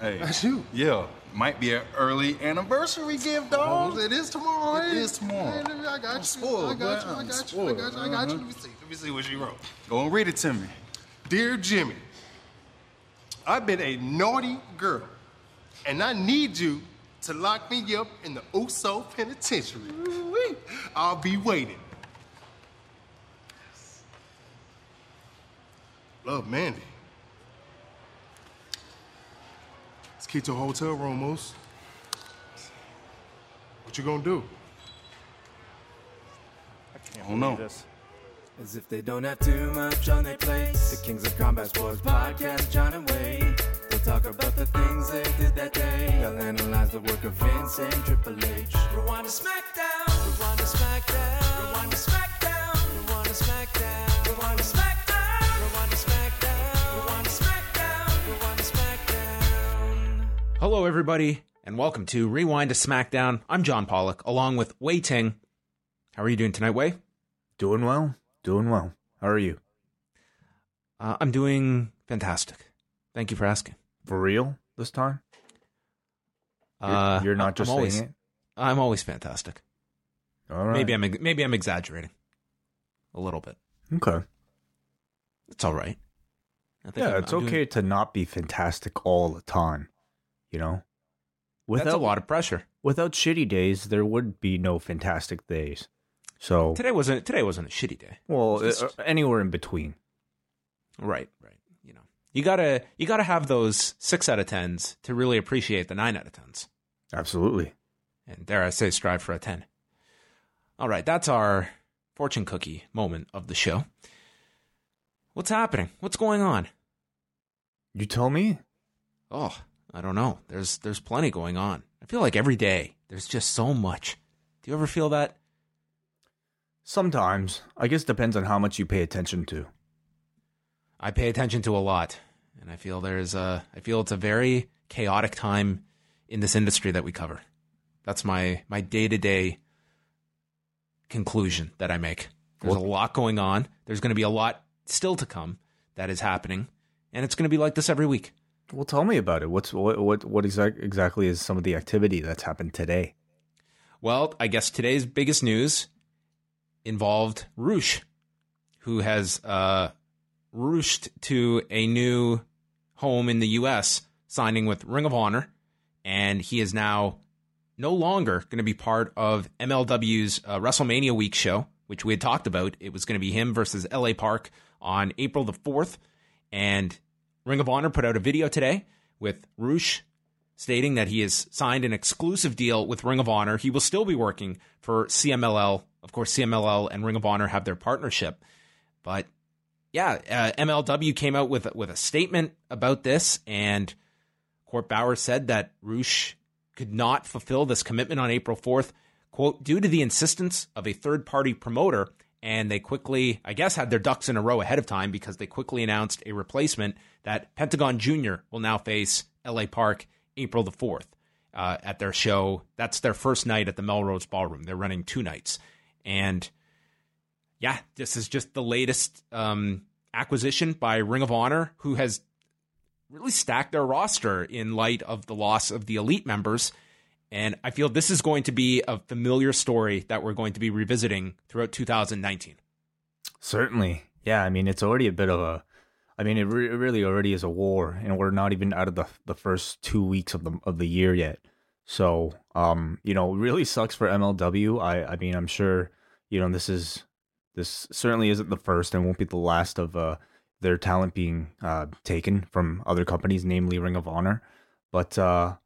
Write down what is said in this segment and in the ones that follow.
Hey, That's you. yeah, might be an early anniversary gift, dog. Oh, it is tomorrow. It is tomorrow. I got you. spoiled, I got you. I got you. I got you. I got you. Let me see. Let me see what she wrote. Go and read it to me. Dear Jimmy, I've been a naughty girl, and I need you to lock me up in the Uso Penitentiary. I'll be waiting. Love, Mandy. Let's to a hotel room, Moose. What you gonna do? I don't know. As if they don't have too much on their plate. The Kings of Combat Sports podcast, John and Wade. They'll talk about the things they did that day. They'll analyze the work of Vince and Triple H. Rewind to SmackDown. Rewind to SmackDown. Rewind to SmackDown. Rewind to SmackDown. Rewind to SmackDown. Hello, everybody, and welcome to Rewind to SmackDown. I'm John Pollock, along with Wai Ting. How are you doing tonight, Wai? Doing well. Doing well. How are you? Uh, I'm doing fantastic. Thank you for asking. For real this time? You're, Uh, you're not I'm just always, saying I'm always fantastic. All right. Maybe I'm maybe I'm exaggerating a little bit. Okay. It's all right. I think Yeah, I'm- it's I'm doing- okay to not be fantastic all the time. You know? That's a lot of pressure. Without shitty days, there would be no fantastic days. So, Today wasn't today wasn't a shitty day. well, uh, just- anywhere in between. Right, right. You know, you gotta you gotta have those six out of tens to really appreciate the nine out of tens. Absolutely. and dare I say, strive for a 10. All right, that's our fortune cookie moment of the show. What's happening? What's going on? You tell me. Oh, I don't know. There's there's plenty going on. I feel like every day there's just so much. Do you ever feel that? Sometimes. I guess depends on how much you pay attention to. I pay attention to a lot, and I feel there's a I feel it's a very chaotic time in this industry that we cover. That's my my day to day conclusion that I make. There's a lot going on. There's going to be a lot still to come that is happening, and it's going to be like this every week. Well, tell me about it. What's what what what exact, exactly is some of the activity that's happened today? Well, I guess today's biggest news involved Rush, who has uh, rooshed to a new home in the U.S., signing with Ring of Honor, and he is now no longer going to be part of MLW's uh, WrestleMania Week show, which we had talked about. It was going to be him versus LA Park on April the 4th. And Ring of Honor put out a video today with Rush stating that he has signed an exclusive deal with Ring of Honor. He will still be working for CMLL. Of course, CMLL and Ring of Honor have their partnership. But yeah, uh, MLW came out with with a statement about this, and Court Bauer said that Rush could not fulfill this commitment on April 4th, quote, due to the insistence of a third party promoter. And they quickly, I guess, had their ducks in a row ahead of time because they quickly announced a replacement that Pentagon Jr. will now face LA Park April the 4th uh, at their show. That's their first night at the Melrose Ballroom. They're running two nights. And yeah, this is just the latest um, acquisition by Ring of Honor, who has really stacked their roster in light of the loss of the elite members. And I feel this is going to be a familiar story that we're going to be revisiting throughout 2019. Certainly. Yeah, I mean, it's already a bit of a I mean, it, re- really already is a war and we're not even out of the the first 2 weeks of the of the year yet. So, um, you know, really sucks for MLW. I I mean, I'm sure, you know, this is this certainly isn't the first and won't be the last of uh their talent being uh taken from other companies, namely Ring of Honor. But uh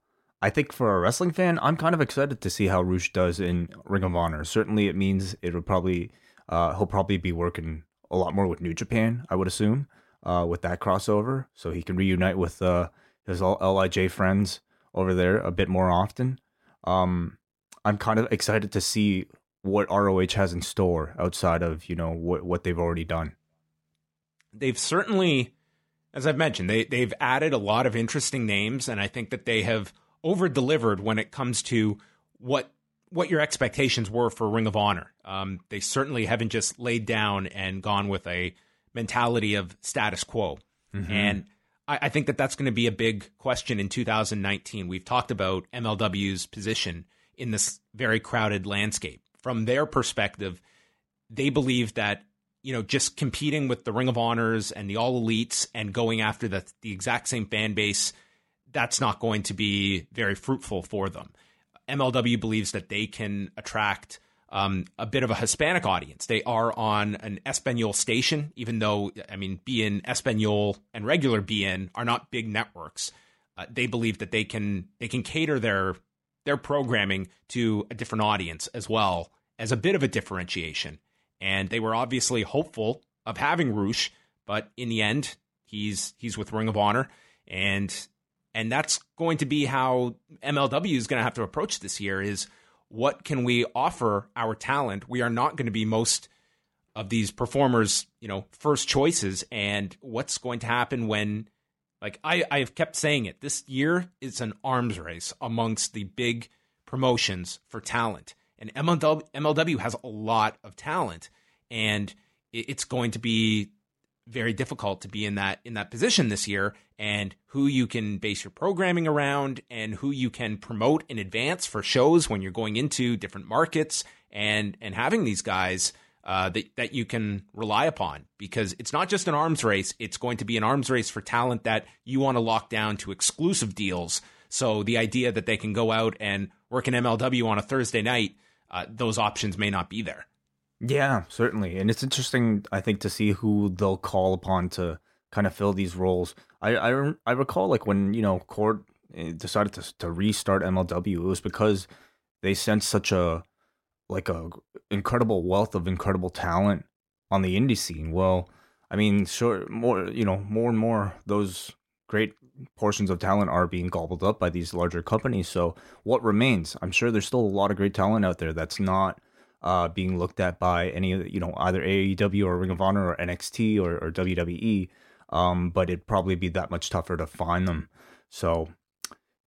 I think for a wrestling fan, I'm kind of excited to see how Rush does in Ring of Honor. Certainly, it means it would probably uh, he'll probably be working a lot more with New Japan, I would assume, uh, with that crossover, so he can reunite with uh, his LIJ friends over there a bit more often. Um, I'm kind of excited to see what ROH has in store outside of you know what what they've already done. They've certainly, as I've mentioned, they they've added a lot of interesting names, and I think that they have over delivered when it comes to what what your expectations were for Ring of Honor. Um, they certainly haven't just laid down and gone with a mentality of status quo, mm-hmm. and I, I think that that's going to be a big question in 2019. We've talked about MLW's position in this very crowded landscape. From their perspective, they believe that you know just competing with the Ring of Honors and the All Elites and going after the the exact same fan base, that's not going to be very fruitful for them. MLW believes that they can attract um, a bit of a Hispanic audience. They are on an Espanol station, even though I mean, beIN Espanol and regular beIN are not big networks. Uh, they believe that they can they can cater their their programming to a different audience as well as a bit of a differentiation. And they were obviously hopeful of having Rush, but in the end, he's he's with Ring of Honor, and and that's going to be how MLW is going to have to approach this year. Is what can we offer our talent? We are not going to be most of these performers, you know, first choices, and what's going to happen when like I, I have kept saying it. This year is an arms race amongst the big promotions for talent. And MLW, MLW has a lot of talent. And it's going to be very difficult to be in that in that position this year and who you can base your programming around and who you can promote in advance for shows when you're going into different markets and and having these guys uh, that that you can rely upon because it's not just an arms race; it's going to be an arms race for talent that you want to lock down to exclusive deals. So the idea that they can go out and work in MLW on a Thursday night, uh, those options may not be there. Yeah, certainly, and it's interesting. I think to see who they'll call upon to kind of fill these roles. I I, I recall like when you know Court eh, decided to to restart MLW, it was because they sent such a like a incredible wealth of incredible talent on the indie scene. Well, I mean, sure, more you know, more and more those great portions of talent are being gobbled up by these larger companies. So what remains? I'm sure there's still a lot of great talent out there that's not uh, being looked at by any you know either AEW or Ring of Honor or NXT or, or WWE. Um, but it'd probably be that much tougher to find them. So,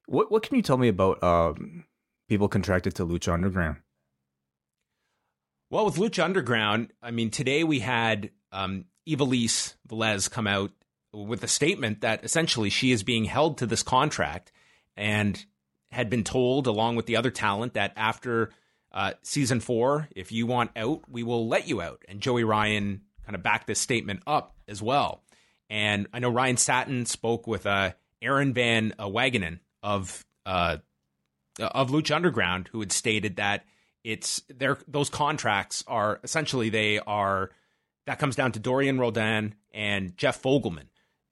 what what can you tell me about uh, people contracted to Lucha Underground? Well, with Lucha Underground, I mean, today we had um, Ivelisse Velez come out with a statement that essentially she is being held to this contract and had been told, along with the other talent, that after uh, season four, if you want out, we will let you out. And Joey Ryan kind of backed this statement up as well. And I know Ryan Satin spoke with uh, Aaron Van Wagenen of uh, of Lucha Underground, who had stated that it's their those contracts are essentially they are that comes down to Dorian Roldan and Jeff Fogelman,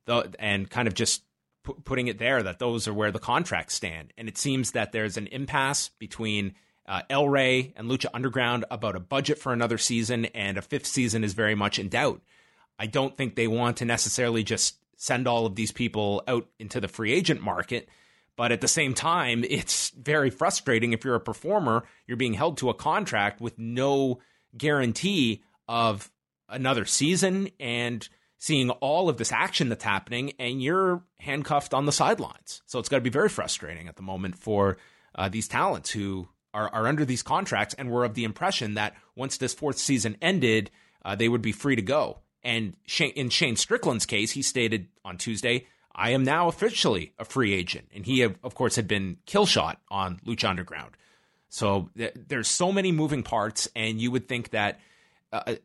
the, and kind of just p- putting it there that those are where the contracts stand. And it seems that there's an impasse between uh, El Rey and Lucha Underground about a budget for another season, and a fifth season is very much in doubt. I don't think they want to necessarily just send all of these people out into the free agent market but at the same time, it's very frustrating if you're a performer, you're being held to a contract with no guarantee of another season and seeing all of this action that's happening, and you're handcuffed on the sidelines. So it's got to be very frustrating at the moment for uh, these talents who are, are under these contracts and were of the impression that once this fourth season ended, uh, they would be free to go. And Shane, in Shane Strickland's case, he stated on Tuesday I am now officially a free agent. And he, of course, had been kill shot on Lucha Underground. So th- there's so many moving parts, and you would think that uh, uh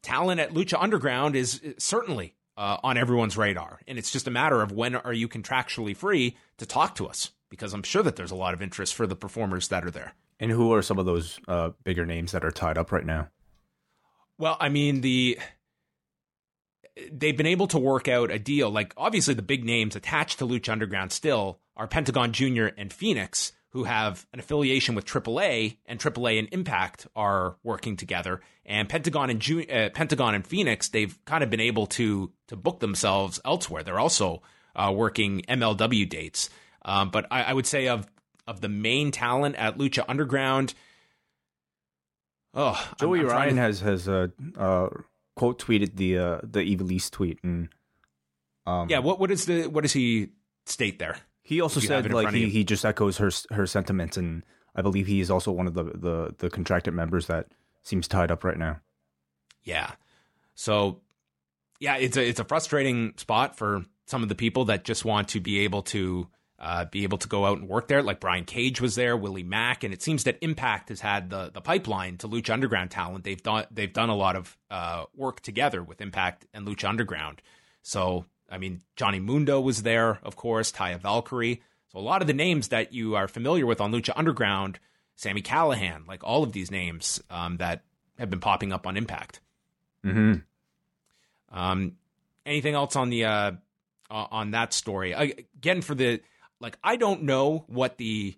talent at Lucha Underground is certainly uh, on everyone's radar. And it's just a matter of when are you contractually free to talk to us? Because I'm sure that there's a lot of interest for the performers that are there. And who are some of those uh, bigger names that are tied up right now? Well, I mean, the they've been able to work out a deal. Like obviously the big names attached to Lucha Underground still are Pentagon Junior and Fenix, who have an affiliation with AAA, and AAA and Impact are working together. And Pentagon and Ju- uh, Pentagon and Fenix, they've kind of been able to to book themselves elsewhere. They're also uh, working MLW dates. Um, but I, I, would say of of the main talent at Lucha Underground, oh, Joey I'm, I'm Ryan to... has has uh, uh, quote tweeted the uh, the Ivelisse tweet and um, yeah, what what is the what does he state there? He also said like he, he just echoes her her sentiments, and I believe he is also one of the, the the contracted members that seems tied up right now. Yeah, so yeah, it's a it's a frustrating spot for some of the people that just want to be able to uh, be able to go out and work there. Like Brian Cage was there, Willie Mack, and it seems that Impact has had the the pipeline to Lucha Underground talent. They've done they've done a lot of uh, work together with Impact and Lucha Underground. So I mean, Johnny Mundo was there, of course, Taya Valkyrie. So a lot of the names that you are familiar with on Lucha Underground, Sami Callihan, like all of these names um, that have been popping up on Impact. Hmm. Um. Anything else on the uh, on that story? Again, for the like, I don't know what the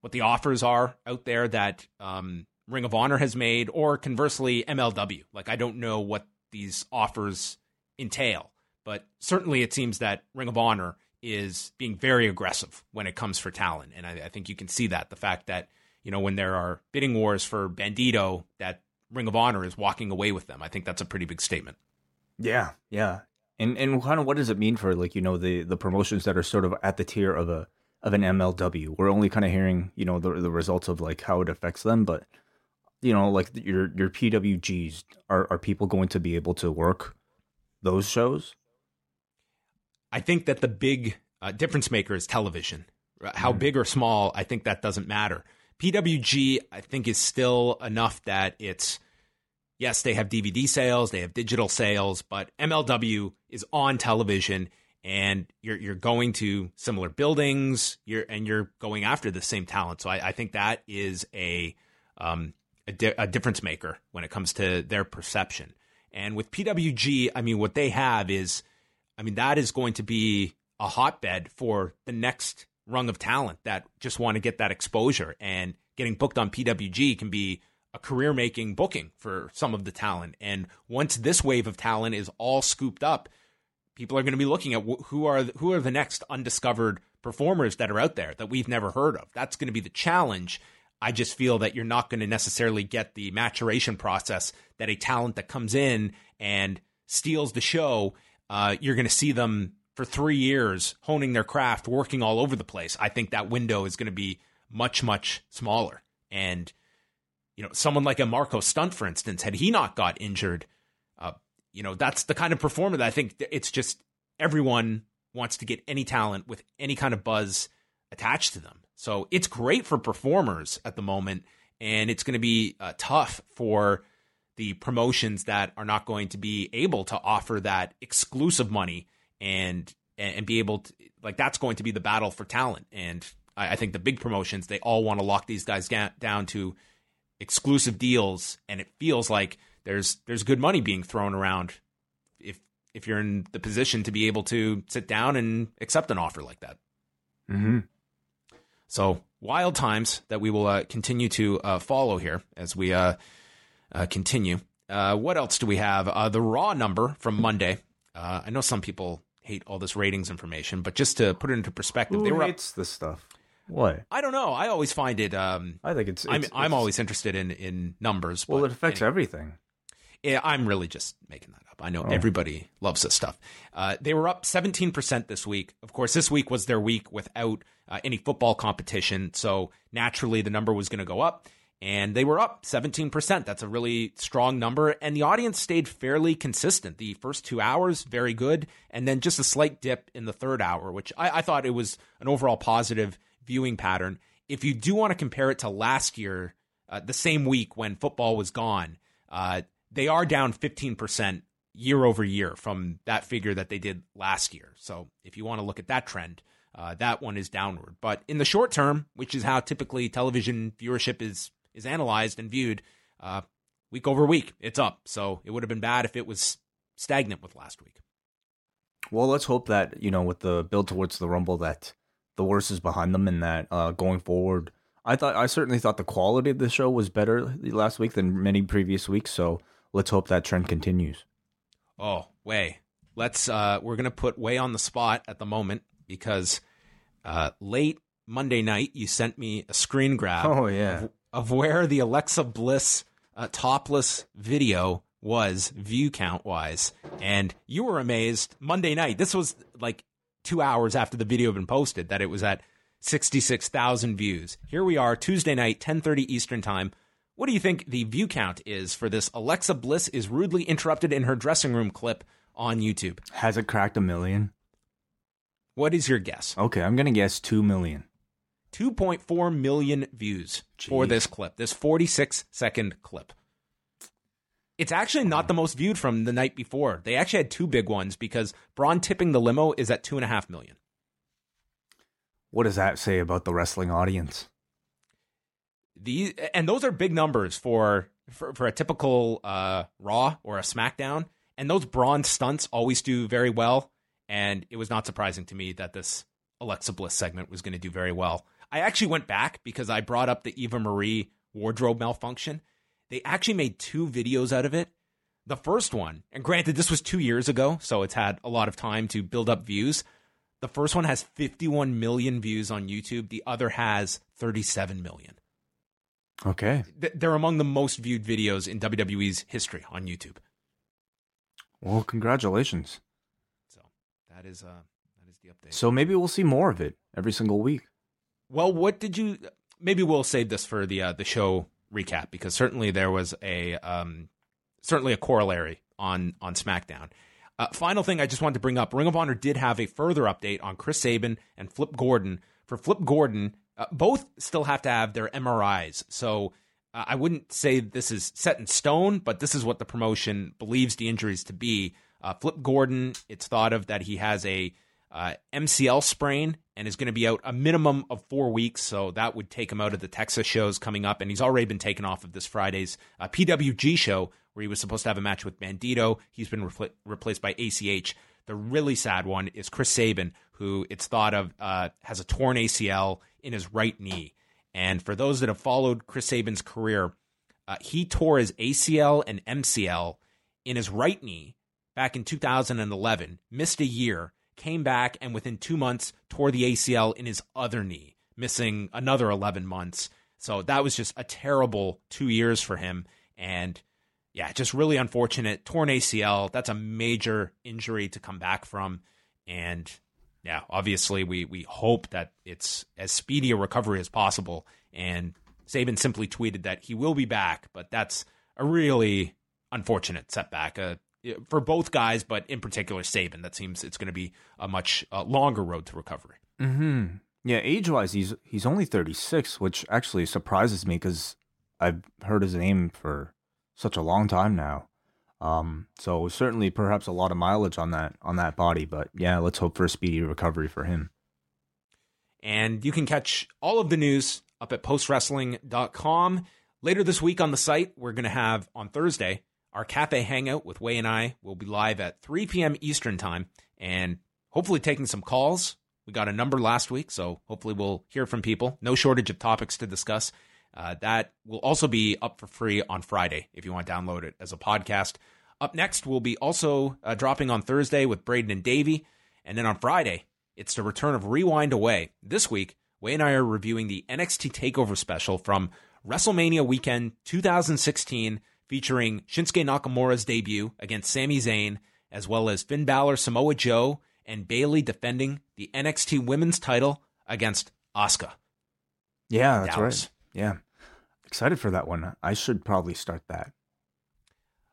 what the offers are out there that um, Ring of Honor has made, or conversely, MLW. Like, I don't know what these offers entail. But certainly it seems that Ring of Honor is being very aggressive when it comes for talent. And I, I, think you can see that. The fact that, you know, when there are bidding wars for Bandito, that Ring of Honor is walking away with them. I think that's a pretty big statement. Yeah, yeah. And and kind of what does it mean for like, you know, the the promotions that are sort of at the tier of a of an MLW? We're only kind of hearing, you know, the the results of like how it affects them, but you know, like your your PWGs are are people going to be able to work those shows? I think that the big uh, difference maker is television. How mm. big or small, I think that doesn't matter. PWG, I think, is still enough that it's yes, they have DVD sales, they have digital sales, but MLW is on television and you're you're going to similar buildings, you're and you're going after the same talent. So I, I think that is a um, a, di- a difference maker when it comes to their perception. And with PWG, I mean, what they have is I mean, that is going to be a hotbed for the next rung of talent that just want to get that exposure. And getting booked on PWG can be a career making booking for some of the talent. And once this wave of talent is all scooped up, people are going to be looking at who are who are the next undiscovered performers that are out there that we've never heard of. That's going to be the challenge. I just feel that you're not going to necessarily get the maturation process that a talent that comes in and steals the show uh, you're going to see them for three years honing their craft, working all over the place. I think that window is going to be much, much smaller. And, you know, someone like a Marko Stunt, for instance, had he not got injured, uh, you know, that's the kind of performer that I think it's just everyone wants to get any talent with any kind of buzz attached to them. So it's great for performers at the moment. And it's going to be uh, tough for the promotions that are not going to be able to offer that exclusive money and and be able to like that's going to be the battle for talent and I, I think the big promotions they all want to lock these guys down to exclusive deals and it feels like there's there's good money being thrown around if if you're in the position to be able to sit down and accept an offer like that. Mm-hmm. So wild times that we will uh, continue to uh, follow here as we uh, uh, continue. Uh, what else do we have? Uh, the raw number from Monday. Uh, I know some people hate all this ratings information, but just to put it into perspective, Who they were hates up, this stuff. What? I don't know. I always find it. Um, I think it's. it's I'm it's, I'm always interested in in numbers. Well, it affects anyway. everything. Yeah, I'm really just making that up. I know oh. everybody loves this stuff. Uh, they were up 17% this week. Of course, this week was their week without uh, any football competition, so naturally the number was going to go up and they were up 17%. That's a really strong number. And the audience stayed fairly consistent. The first two hours, very good. And then just a slight dip in the third hour, which I, I thought it was an overall positive viewing pattern. If you do want to compare it to last year, uh, the same week when football was gone, uh, they are down 15% year over year from that figure that they did last year. So if you want to look at that trend, uh, that one is downward. But in the short term, which is how typically television viewership is is analyzed and viewed uh, week over week. It's up. So it would have been bad if it was stagnant with last week. Well, let's hope that, you know, with the build towards the Rumble, that the worst is behind them and that uh, going forward, I thought, I certainly thought the quality of the show was better last week than many previous weeks. So let's hope that trend continues. Oh, Wai. let's uh, we're gonna put Wai on the spot at the moment because uh, late Monday night you sent me a screen grab. Oh, yeah. of, of where the Alexa Bliss uh, topless video was view count wise, and you were amazed Monday night. This was like two hours after the video had been posted that it was at sixty six thousand views. Here we are Tuesday night, ten thirty Eastern time. What do you think the view count is for this Alexa Bliss is rudely interrupted in her dressing room clip on YouTube? Has it cracked a million? What is your guess? Okay, I'm gonna guess two million. 2.4 million views for this clip, this 46 second clip. It's actually not the most viewed from the night before. They actually had two big ones because Braun tipping the limo is at two and a half million. What does that say about the wrestling audience? The and those are big numbers for for, for a typical uh, Raw or a SmackDown. And those Braun stunts always do very well. And it was not surprising to me that this Alexa Bliss segment was going to do very well. I actually went back because I brought up the Eva Marie wardrobe malfunction. They actually made two videos out of it. The first one, and granted, this was two years ago, so it's had a lot of time to build up views. The first one has 51 million views on YouTube. The other has 37 million. Okay. They're among the most viewed videos in WWE's history on YouTube. Well, congratulations. So that is uh that is the update. So maybe we'll see more of it every single week. Well, what did you? Maybe we'll save this for the uh, the show recap because certainly there was a um, certainly a corollary on on SmackDown. Uh, final thing I just wanted to bring up: Ring of Honor did have a further update on Chris Sabin and Flip Gordon. For Flip Gordon, uh, both still have to have their MRIs, so uh, I wouldn't say this is set in stone, but this is what the promotion believes the injuries to be. Uh, Flip Gordon, it's thought of that he has a uh, MCL sprain and is going to be out a minimum of four weeks. So that would take him out of the Texas shows coming up. And he's already been taken off of this Friday's uh, PWG show where he was supposed to have a match with Bandito. He's been repl- replaced by ACH. The really sad one is Chris Sabin, who it's thought of uh, has a torn ACL in his right knee. And for those that have followed Chris Sabin's career, uh, he tore his ACL and MCL in his right knee back in 2011, missed a year, came back, and within two months tore the ACL in his other knee, missing another 11 months. So that was just a terrible two years for him. And yeah, just really unfortunate. Torn ACL, that's a major injury to come back from. And yeah, obviously we we hope that it's as speedy a recovery as possible. And Sabin simply tweeted that he will be back, but that's a really unfortunate setback for both guys, but in particular Sabin. That seems it's going to be a much uh, longer road to recovery. Hmm. Yeah, age wise, he's he's only thirty six, which actually surprises me because I've heard his name for such a long time now. Um, so certainly perhaps a lot of mileage on that on that body, but yeah, let's hope for a speedy recovery for him. And you can catch all of the news up at postwrestling.com. Later this week on the site, we're going to have on Thursday our cafe hangout with Wai and I. will be live at 3 p.m. Eastern time and hopefully taking some calls. We got a number last week, so hopefully we'll hear from people. No shortage of topics to discuss. Uh, that will also be up for free on Friday if you want to download it as a podcast. Up next, we'll be also uh, dropping on Thursday with Braden and Davey. And then on Friday, it's the return of Rewind Away. This week, Wai and I are reviewing the NXT TakeOver special from WrestleMania weekend 2016, featuring Shinsuke Nakamura's debut against Sami Zayn, as well as Finn Balor, Samoa Joe, and Bayley defending the NXT Women's title against Asuka. Yeah, that's Dallas. right. Yeah, excited for that one. I should probably start that.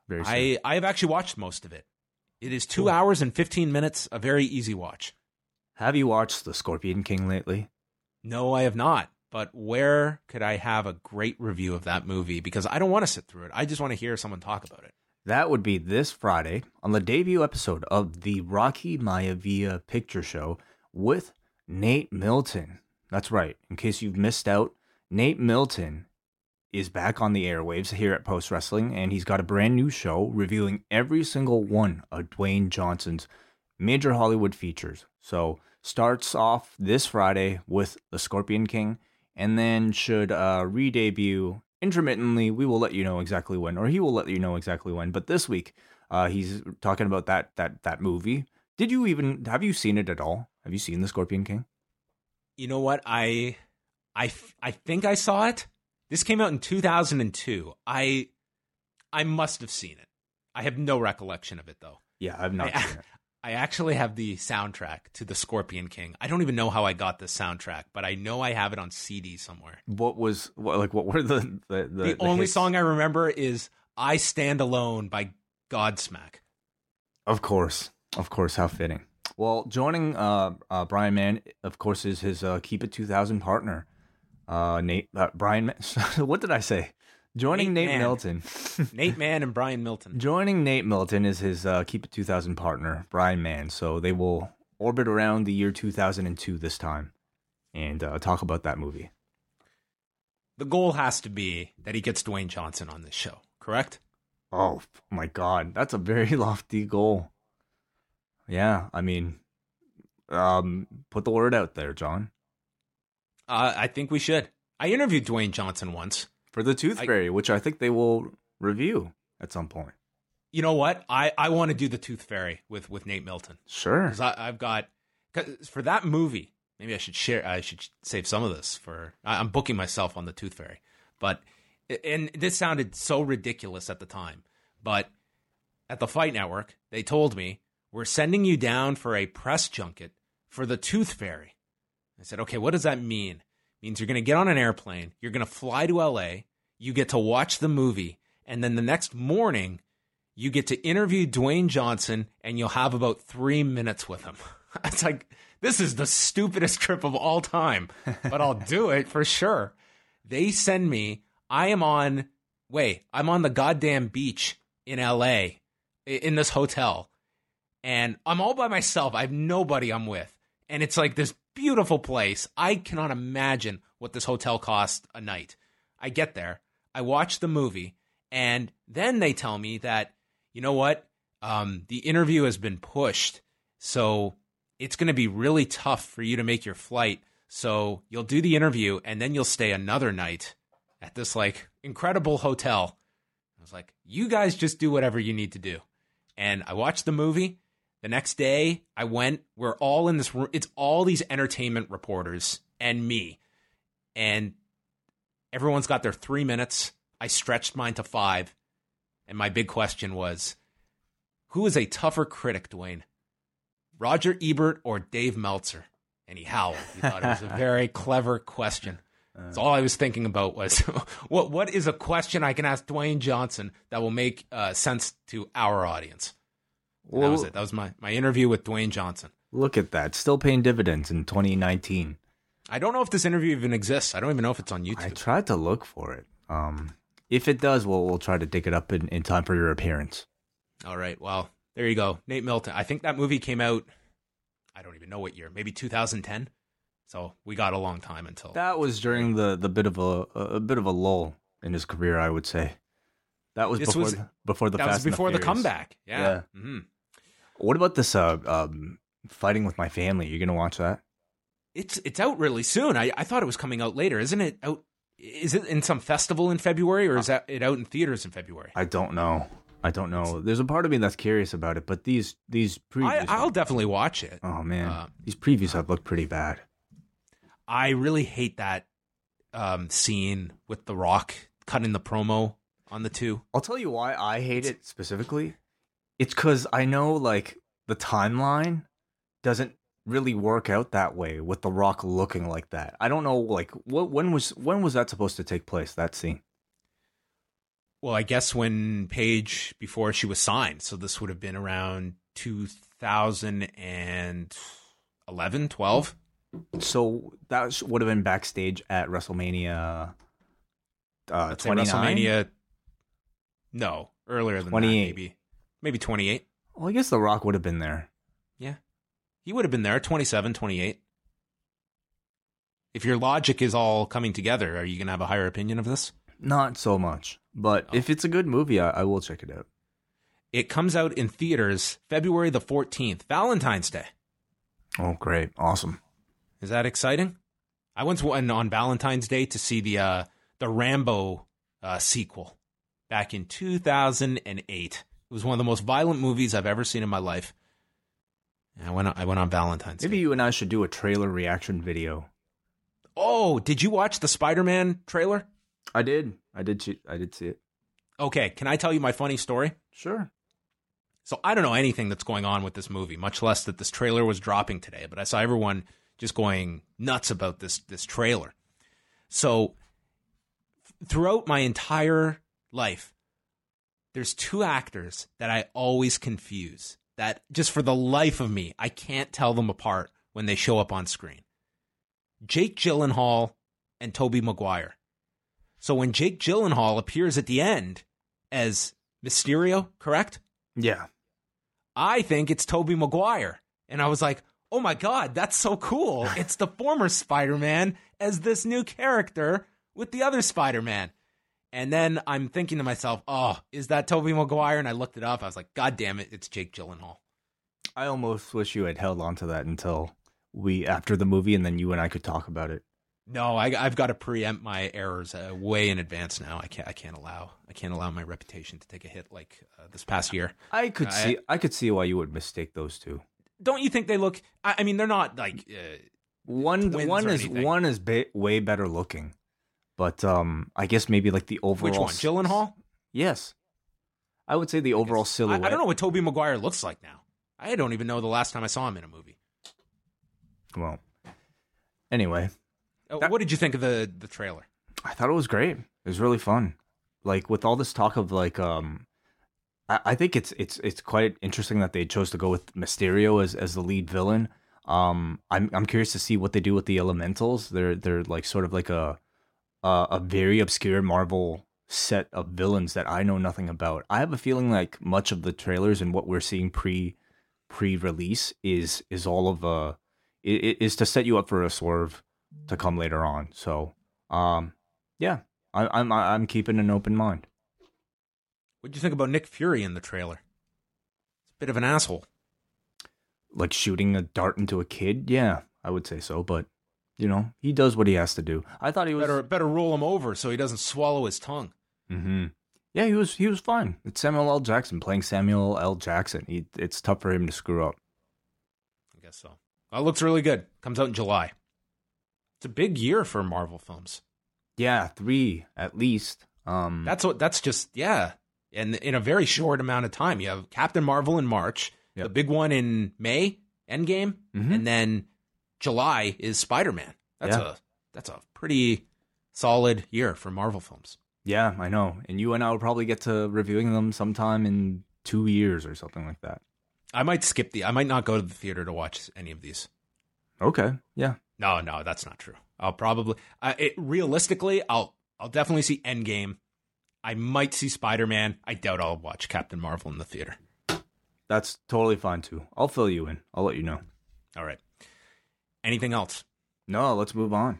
Very soon. I, I have actually watched most of it. It is two hours and 15 minutes, a very easy watch. Have you watched The Scorpion King lately? No, I have not. But where could I have a great review of that movie? Because I don't want to sit through it. I just want to hear someone talk about it. That would be this Friday on the debut episode of the Rocky Maivia Picture Show with Nate Milton. That's right. In case you've missed out, Nate Milton is back on the airwaves here at Post Wrestling, and he's got a brand new show reviewing every single one of Dwayne Johnson's major Hollywood features. So starts off this Friday with The Scorpion King, and then should uh, re-debut intermittently. We will let you know exactly when, or he will let you know exactly when. But this week, Uh, he's talking about that that that movie. Did you even have you seen it at all? Have you seen the Scorpion King? You know what? I, I, I think I saw it. This came out in 2002. I, I must have seen it. I have no recollection of it though. Yeah, I've not I, seen it. I actually have the soundtrack to the Scorpion King. I don't even know how I got this soundtrack, but I know I have it on CD somewhere. What was what, like? What were the the the, The, only hits? song I remember is "I Stand Alone" by Godsmack. Of course, of course. How fitting. Well, joining uh, uh, Brian Mann, of course, is his uh, Keep It 2000 partner, uh, Nate. Uh, Brian, Ma- what did I say? Joining Nate Nate, Milton. Nate Mann and Brian Milton. Joining Nate Milton is his uh, Keep It 2000 partner, Brian Mann. So they will orbit around the year 2002 this time and uh, talk about that movie. The goal has to be that he gets Dwayne Johnson on this show, correct? Oh my God, that's a very lofty goal. Yeah, I mean, um, put the word out there, John. Uh, I think we should. I interviewed Dwayne Johnson once. For the Tooth I- Fairy, which I think they will review at some point. You know what? I, I want to do the Tooth Fairy with, with Nate Milton Sure. because I've got for that movie. Maybe I should share. I should save some of this for. I- I'm booking myself on the Tooth Fairy, but and this sounded so ridiculous at the time. But at the Fight Network, they told me we're sending you down for a press junket for the Tooth Fairy. I said, okay, what does that mean? Means you're going to get on an airplane, you're going to fly to LA, you get to watch the movie, and then the next morning, you get to interview Dwayne Johnson, and you'll have about three minutes with him. It's like, this is the stupidest trip of all time, but I'll do it for sure. They send me, I am on, wait, I'm on the goddamn beach in LA in this hotel and I'm all by myself. I have nobody I'm with. And it's like this beautiful place. I cannot imagine what this hotel costs a night. I get there, I watch the movie, and then they tell me that, you know what? Um, the interview has been pushed. So it's going to be really tough for you to make your flight. So you'll do the interview and then you'll stay another night at this like incredible hotel. I was like, you guys just do whatever you need to do. And I watched the movie. The next day, I went. We're all in this room. It's all these entertainment reporters and me. And everyone's got their three minutes. I stretched mine to five. And my big question was who is a tougher critic, Dwayne? Roger Ebert or Dave Meltzer? And he howled. He thought it was a very clever question. So all I was thinking about was what what is a question I can ask Dwayne Johnson that will make uh, sense to our audience? And that was it. That was my, my interview with Dwayne Johnson. Look at that. Still paying dividends in 2019. I don't know if this interview even exists. I don't even know if it's on YouTube. I tried to look for it. Um, if it does, we'll, we'll try to dig it up in, in time for your appearance. All right. Well, there you go. Nate Milton. I think that movie came out, I don't even know what year, maybe 2010. So we got a long time until. That was during the, the bit of a, a bit of a lull in his career, I would say. That was This before was- the, before the that Fast was before the, Furious. comeback. Yeah. Yeah. hmm What about this uh um fighting with my family? You gonna watch that? It's it's out really soon. I, I thought it was coming out later. Isn't it out? Is it in some festival in February or is that it out in theaters in February? I don't know. I don't know. There's a part of me that's curious about it, but these these previews. I, I'll definitely watch it. oh man, uh, these previews have looked pretty bad. I really hate that um, scene with The Rock cutting the promo on the two. I'll tell you why I hate it specifically. It's because I know like the timeline doesn't really work out that way with the Rock looking like that. I don't know like what when was when was that supposed to take place? That scene. Well, I guess when Paige before she was signed, so this would have been around 2011, 12. So that would have been backstage at WrestleMania. Uh, Let's 29? WrestleMania. No, earlier than 28. that, maybe maybe 28. Well, I guess The Rock would have been there. Yeah. He would have been there 27, 28. If your logic is all coming together, are you going to have a higher opinion of this? Not so much, but Oh. if it's a good movie, I, I will check it out. It comes out in theaters February the 14th, Valentine's Day. Oh, great, awesome! Is that exciting? I went to on Valentine's Day to see the uh, the Rambo uh, sequel back in 2008. It was one of the most violent movies I've ever seen in my life. And I went on, I went on Valentine's Maybe Day. you and I should do a trailer reaction video. Oh, did you watch the Spider-Man trailer? I did. I did. See, I did see it. Okay, can I tell you my funny story? Sure. So I don't know anything that's going on with this movie, much less that this trailer was dropping today. But I saw everyone just going nuts about this this trailer. So throughout my entire life, there's two actors that I always confuse. That just for the life of me, I can't tell them apart when they show up on screen. Jake Gyllenhaal and Tobey Maguire. So when Jake Gyllenhaal appears at the end as Mysterio, correct? Yeah. I think it's Tobey Maguire. And I was like, oh my God, that's so cool. It's the former Spider Man as this new character with the other Spider Man. And then I'm thinking to myself, oh, is that Tobey Maguire? And I looked it up. I was like, God damn it, it's Jake Gyllenhaal. I almost wish you had held on to that until we after the movie, and then you and I could talk about it. No, I, I've got to preempt my errors uh, way in advance now. I can't. I can't allow. I can't allow my reputation to take a hit like uh, this past year. I could I- see. I could see why you would mistake those two. Don't you think they look? I, I mean, they're not like. Uh, One one is anything. one is ba- way better looking, but um, I guess maybe like the overall. which one? Gyllenhaal. Yes, I would say the overall I, silhouette. I don't know what Tobey Maguire looks like now. I don't even know the last time I saw him in a movie. Well, anyway, Uh, That- what did you think of the the trailer? I thought it was great. It was really fun. Like with all this talk of like um I, I think it's it's it's quite interesting that they chose to go with Mysterio as as the lead villain. Um I'm I'm curious to see what they do with the elementals. They're they're like sort of like a a, a very obscure Marvel set of villains that I know nothing about. I have a feeling like much of the trailers and what we're seeing pre pre release is is all of a i- is to set you up for a swerve to come later on. So um yeah, I, I'm I'm keeping an open mind. What do you think about Nick Fury in the trailer? It's a bit of an asshole. Like shooting a dart into a kid, yeah, I would say so. But you know, he does what he has to do. I thought he was Better better roll him over so he doesn't swallow his tongue. Mm-hmm. Yeah, he was he was fine. It's Samuel L. Jackson playing Samuel L. Jackson. He, it's tough for him to screw up. I guess so. Well, it looks really good. Comes out in July. It's a big year for Marvel films. Yeah, three at least. Um, That's what. That's just yeah. And in a very short amount of time, you have Captain Marvel in March, the big one in May, Endgame, Mhm. and then July is Spider Man. That's Yeah. a that's a pretty solid year for Marvel films. yeah, I know. And you and I will probably get to reviewing them sometime in two years or something like that. I might skip the. I might not go to the theater to watch any of these. Okay. Yeah. No, no, that's not true. I'll probably. I it, realistically, I'll I'll definitely see Endgame. I might see Spider Man. I doubt I'll watch Captain Marvel in the theater. That's totally fine too. I'll fill you in. I'll let you know. All right. Anything else? No, let's move on.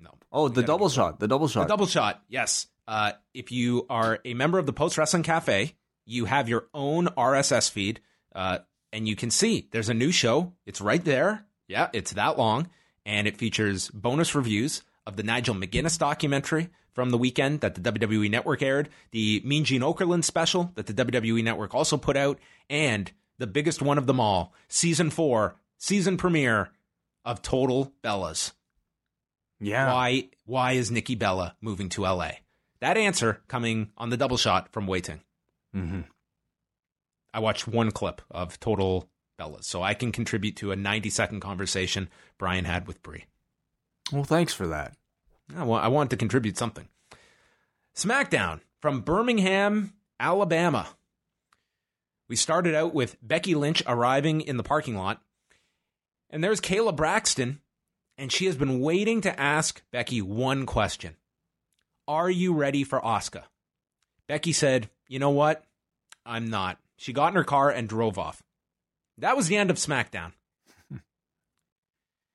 No. Oh, the double shot. The double shot. The double shot, yes. Uh, if you are a member of the Post Wrestling Cafe, you have your own RSS feed, uh, and you can see there's a new show. It's right there. Yeah, it's that long, and it features bonus reviews of the Nigel McGuinness documentary from the weekend that the WWE Network aired, the Mean Gene Okerlund special that the WWE Network also put out, and the biggest one of them all, season four, season premiere of Total Bellas yeah. why why is Nikki Bella moving to LA? That answer coming on the double shot from Wai Ting. hmm I watched one clip of Total Bellas, so I can contribute to a 90 second conversation Bryan had with Brie. Well, thanks for that. I want, I want to contribute something. SmackDown from Birmingham, Alabama. We started out with Becky Lynch arriving in the parking lot, and there's Kayla Braxton, and she has been waiting to ask Becky one question Are you ready for Asuka? Becky said, You know what? I'm not. She got in her car and drove off. That was the end of SmackDown.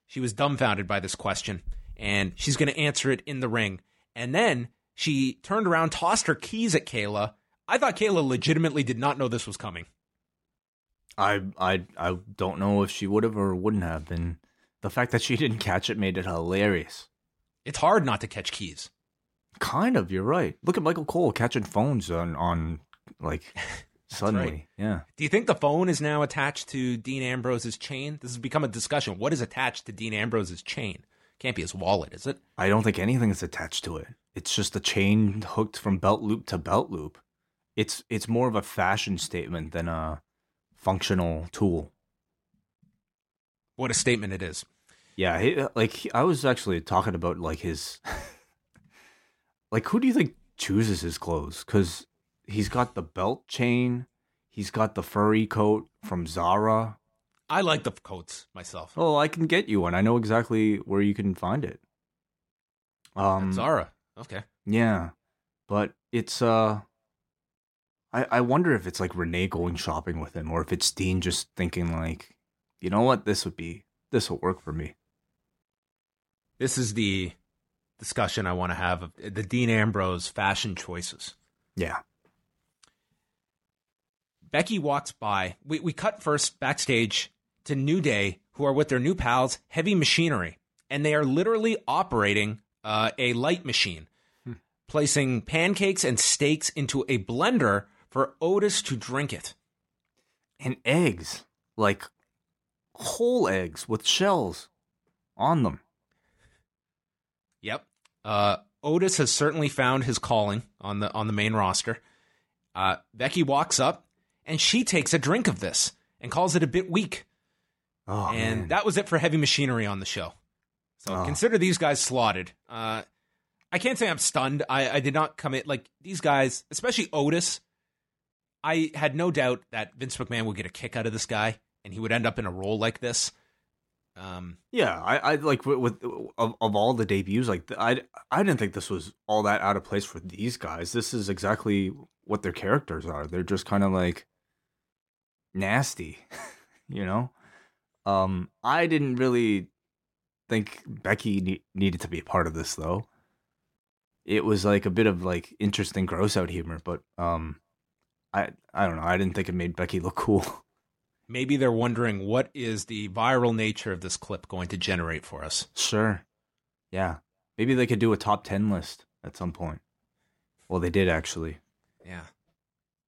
she was dumbfounded by this question, and she's going to answer it in the ring. And then she turned around, tossed her keys at Kayla. I thought Kayla legitimately did not know this was coming. I I I don't know if she would have or wouldn't have been. The fact that she didn't catch it made it hilarious. It's hard not to catch keys. Kind of, you're right. Look at Michael Cole catching phones on on like suddenly. right. Yeah. Do you think the phone is now attached to Dean Ambrose's chain? This has become a discussion. What is attached to Dean Ambrose's chain? Can't be his wallet, is it? I don't think anything is attached to it. It's just a chain hooked from belt loop to belt loop. It's it's more of a fashion statement than a functional tool. What a statement it is. Yeah, he, like I was actually talking about like his like who do you think chooses his clothes? Cuz he's got the belt chain, he's got the furry coat from Zara. I like the coats myself. Oh, I can get you one. I know exactly where you can find it. Um Zara. Okay. Yeah, but it's uh, I I wonder if it's like Renee going shopping with him, or if it's Dean just thinking like, you know what, this would be this will work for me. This is the discussion I want to have of the Dean Ambrose fashion choices. Yeah, Becky walks by. We, we cut first backstage to New Day, who are with their new pals, Heavy Machinery, and they are literally operating uh, a light machine, placing pancakes and steaks into a blender for Otis to drink it. and eggs like whole eggs with shells on them. Yep. Uh, Otis has certainly found his calling on the on the main roster. Uh, Becky walks up and she takes a drink of this and calls it a bit weak. Oh and man. that was it for heavy machinery on the show. So Oh. consider these guys slotted. Uh, I can't say I'm stunned. I, I did not come in like these guys, especially Otis. I had no doubt that Vince McMahon would get a kick out of this guy and he would end up in a role like this. Um, Yeah, I, I like with, with of, of all the debuts, like I, I didn't think this was all that out of place for these guys. This is exactly what their characters are. They're just kind of like nasty, you know. Um, I didn't really think Becky ne- needed to be a part of this though. It was like a bit of like interesting gross out humor, but um, I I don't know. I didn't think it made Becky look cool. maybe they're wondering what is the viral nature of this clip going to generate for us. Sure. Yeah. Maybe they could do a top 10 list at some point. Well, they did actually. Yeah.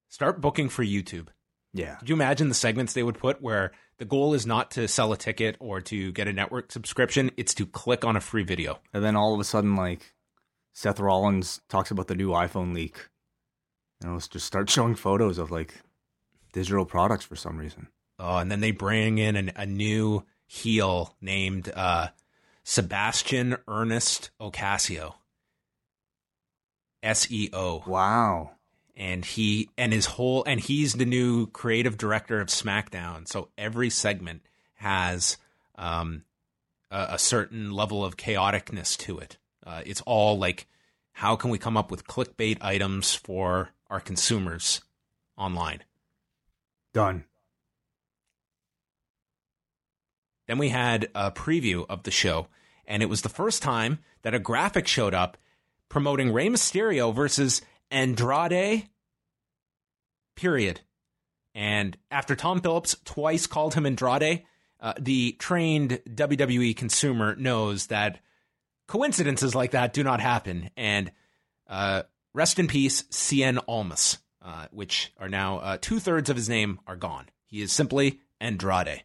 Start booking for YouTube. Yeah. Could you imagine the segments they would put where the goal is not to sell a ticket or to get a network subscription, it's to click on a free video. And then all of a sudden, like, Seth Rollins talks about the new iPhone leak. And let's just start showing photos of, like, digital products for some reason. Oh, and then they bring in an, a new heel named uh, Sebastian Ernest Ocasio. SEO. Wow. and he and his whole and he's the new creative director of SmackDown. So every segment has um, a, a certain level of chaoticness to it. Uh, it's all like, how can we come up with clickbait items for our consumers online? Done. Then we had a preview of the show, and it was the first time that a graphic showed up promoting Rey Mysterio versus Andrade. Period. And after Tom Phillips twice called him Andrade, uh, the trained WWE consumer knows that coincidences like that do not happen. And uh, rest in peace, Cien Almas, uh, which are now uh, two thirds of his name are gone. He is simply Andrade.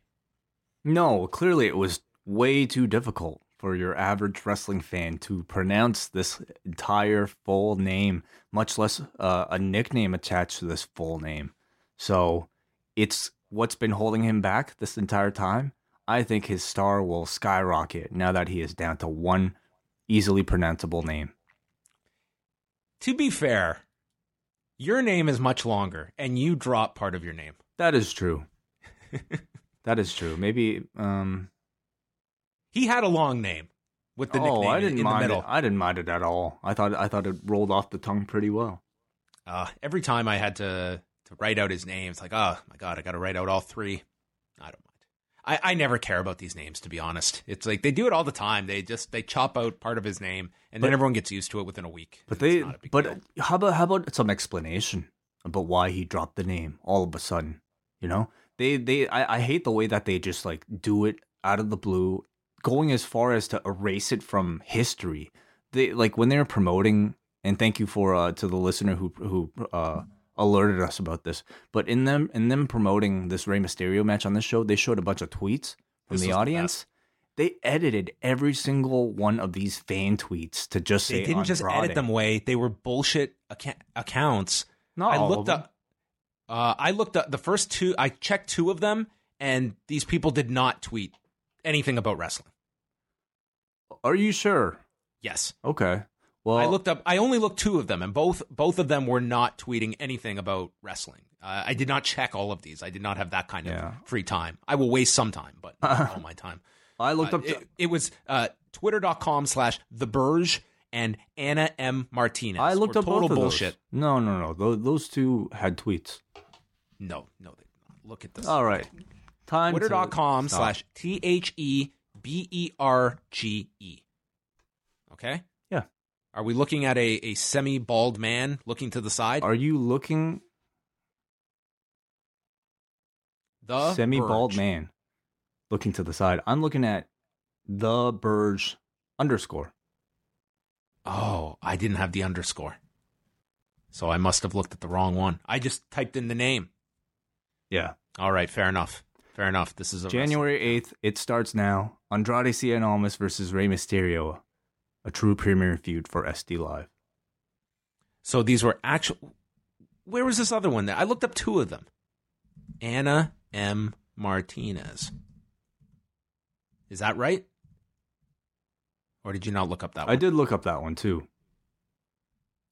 No, clearly it was way too difficult for your average wrestling fan to pronounce this entire full name, much less uh, a nickname attached to this full name. So it's what's been holding him back this entire time. I think his star will skyrocket now that he is down to one easily pronounceable name. To be fair, your name is much longer, and you drop part of your name. That is true. that is true. Maybe um He had a long name with the oh, nickname I in- didn't in the mind middle. it. I didn't mind it at all. I thought I thought it rolled off the tongue pretty well. Uh, every time I had to to write out his name, it's like, oh my god, I got to write out all three. I don't mind. I, I never care about these names, to be honest. It's like they do it all the time. They just they chop out part of his name, and then everyone gets used to it within a week. But they, not a big but deal. how about how about some explanation about why he dropped the name all of a sudden? You know, they they I, I hate the way that they just like do it out of the blue, going as far as to erase it from history. They like when they're promoting, and thank you for uh to the listener who who uh alerted us about this. But in them in them promoting this Rey Mysterio match on this show, they showed a bunch of tweets from This the was the audience. they edited every single one of these fan tweets to just say They didn't just edit them away. They were bullshit acca- accounts. Not I all looked of them. up. Uh, I looked up the first two. I checked two of them, and these people did not tweet anything about wrestling. Are you sure? Yes, Okay. Well, I looked up. I only looked two of them, and both both of them were not tweeting anything about wrestling. Uh, I did not check all of these. I did not have that kind of Yeah. free time. I will waste some time, but not all my time. I looked Uh, up. it, it was uh, twitter.com slash the Burge and Anna M. Martinez. I looked up total bullshit. those. No, no, no. Those, those two had tweets. No, no, they did not. Look at this. All right. Time. Twitter.com/slash T H E B E R G E. Okay? Are we looking at a, a semi bald man looking to the side? Are you looking the semi bald man looking to the side? I'm looking at the Burge underscore. Oh, I didn't have the underscore. So I must have looked at the wrong one. I just typed in the name. Yeah. All right, fair enough. Fair enough. This is a January 8th. It starts now. Andrade Cien Almas versus Rey Mysterio. A true premiere feud for SD Live. So these were actual. Where was this other one? I looked up two of them. Anna M. Martinez. Is that right? Or did you not look up that one? I did look up that one too.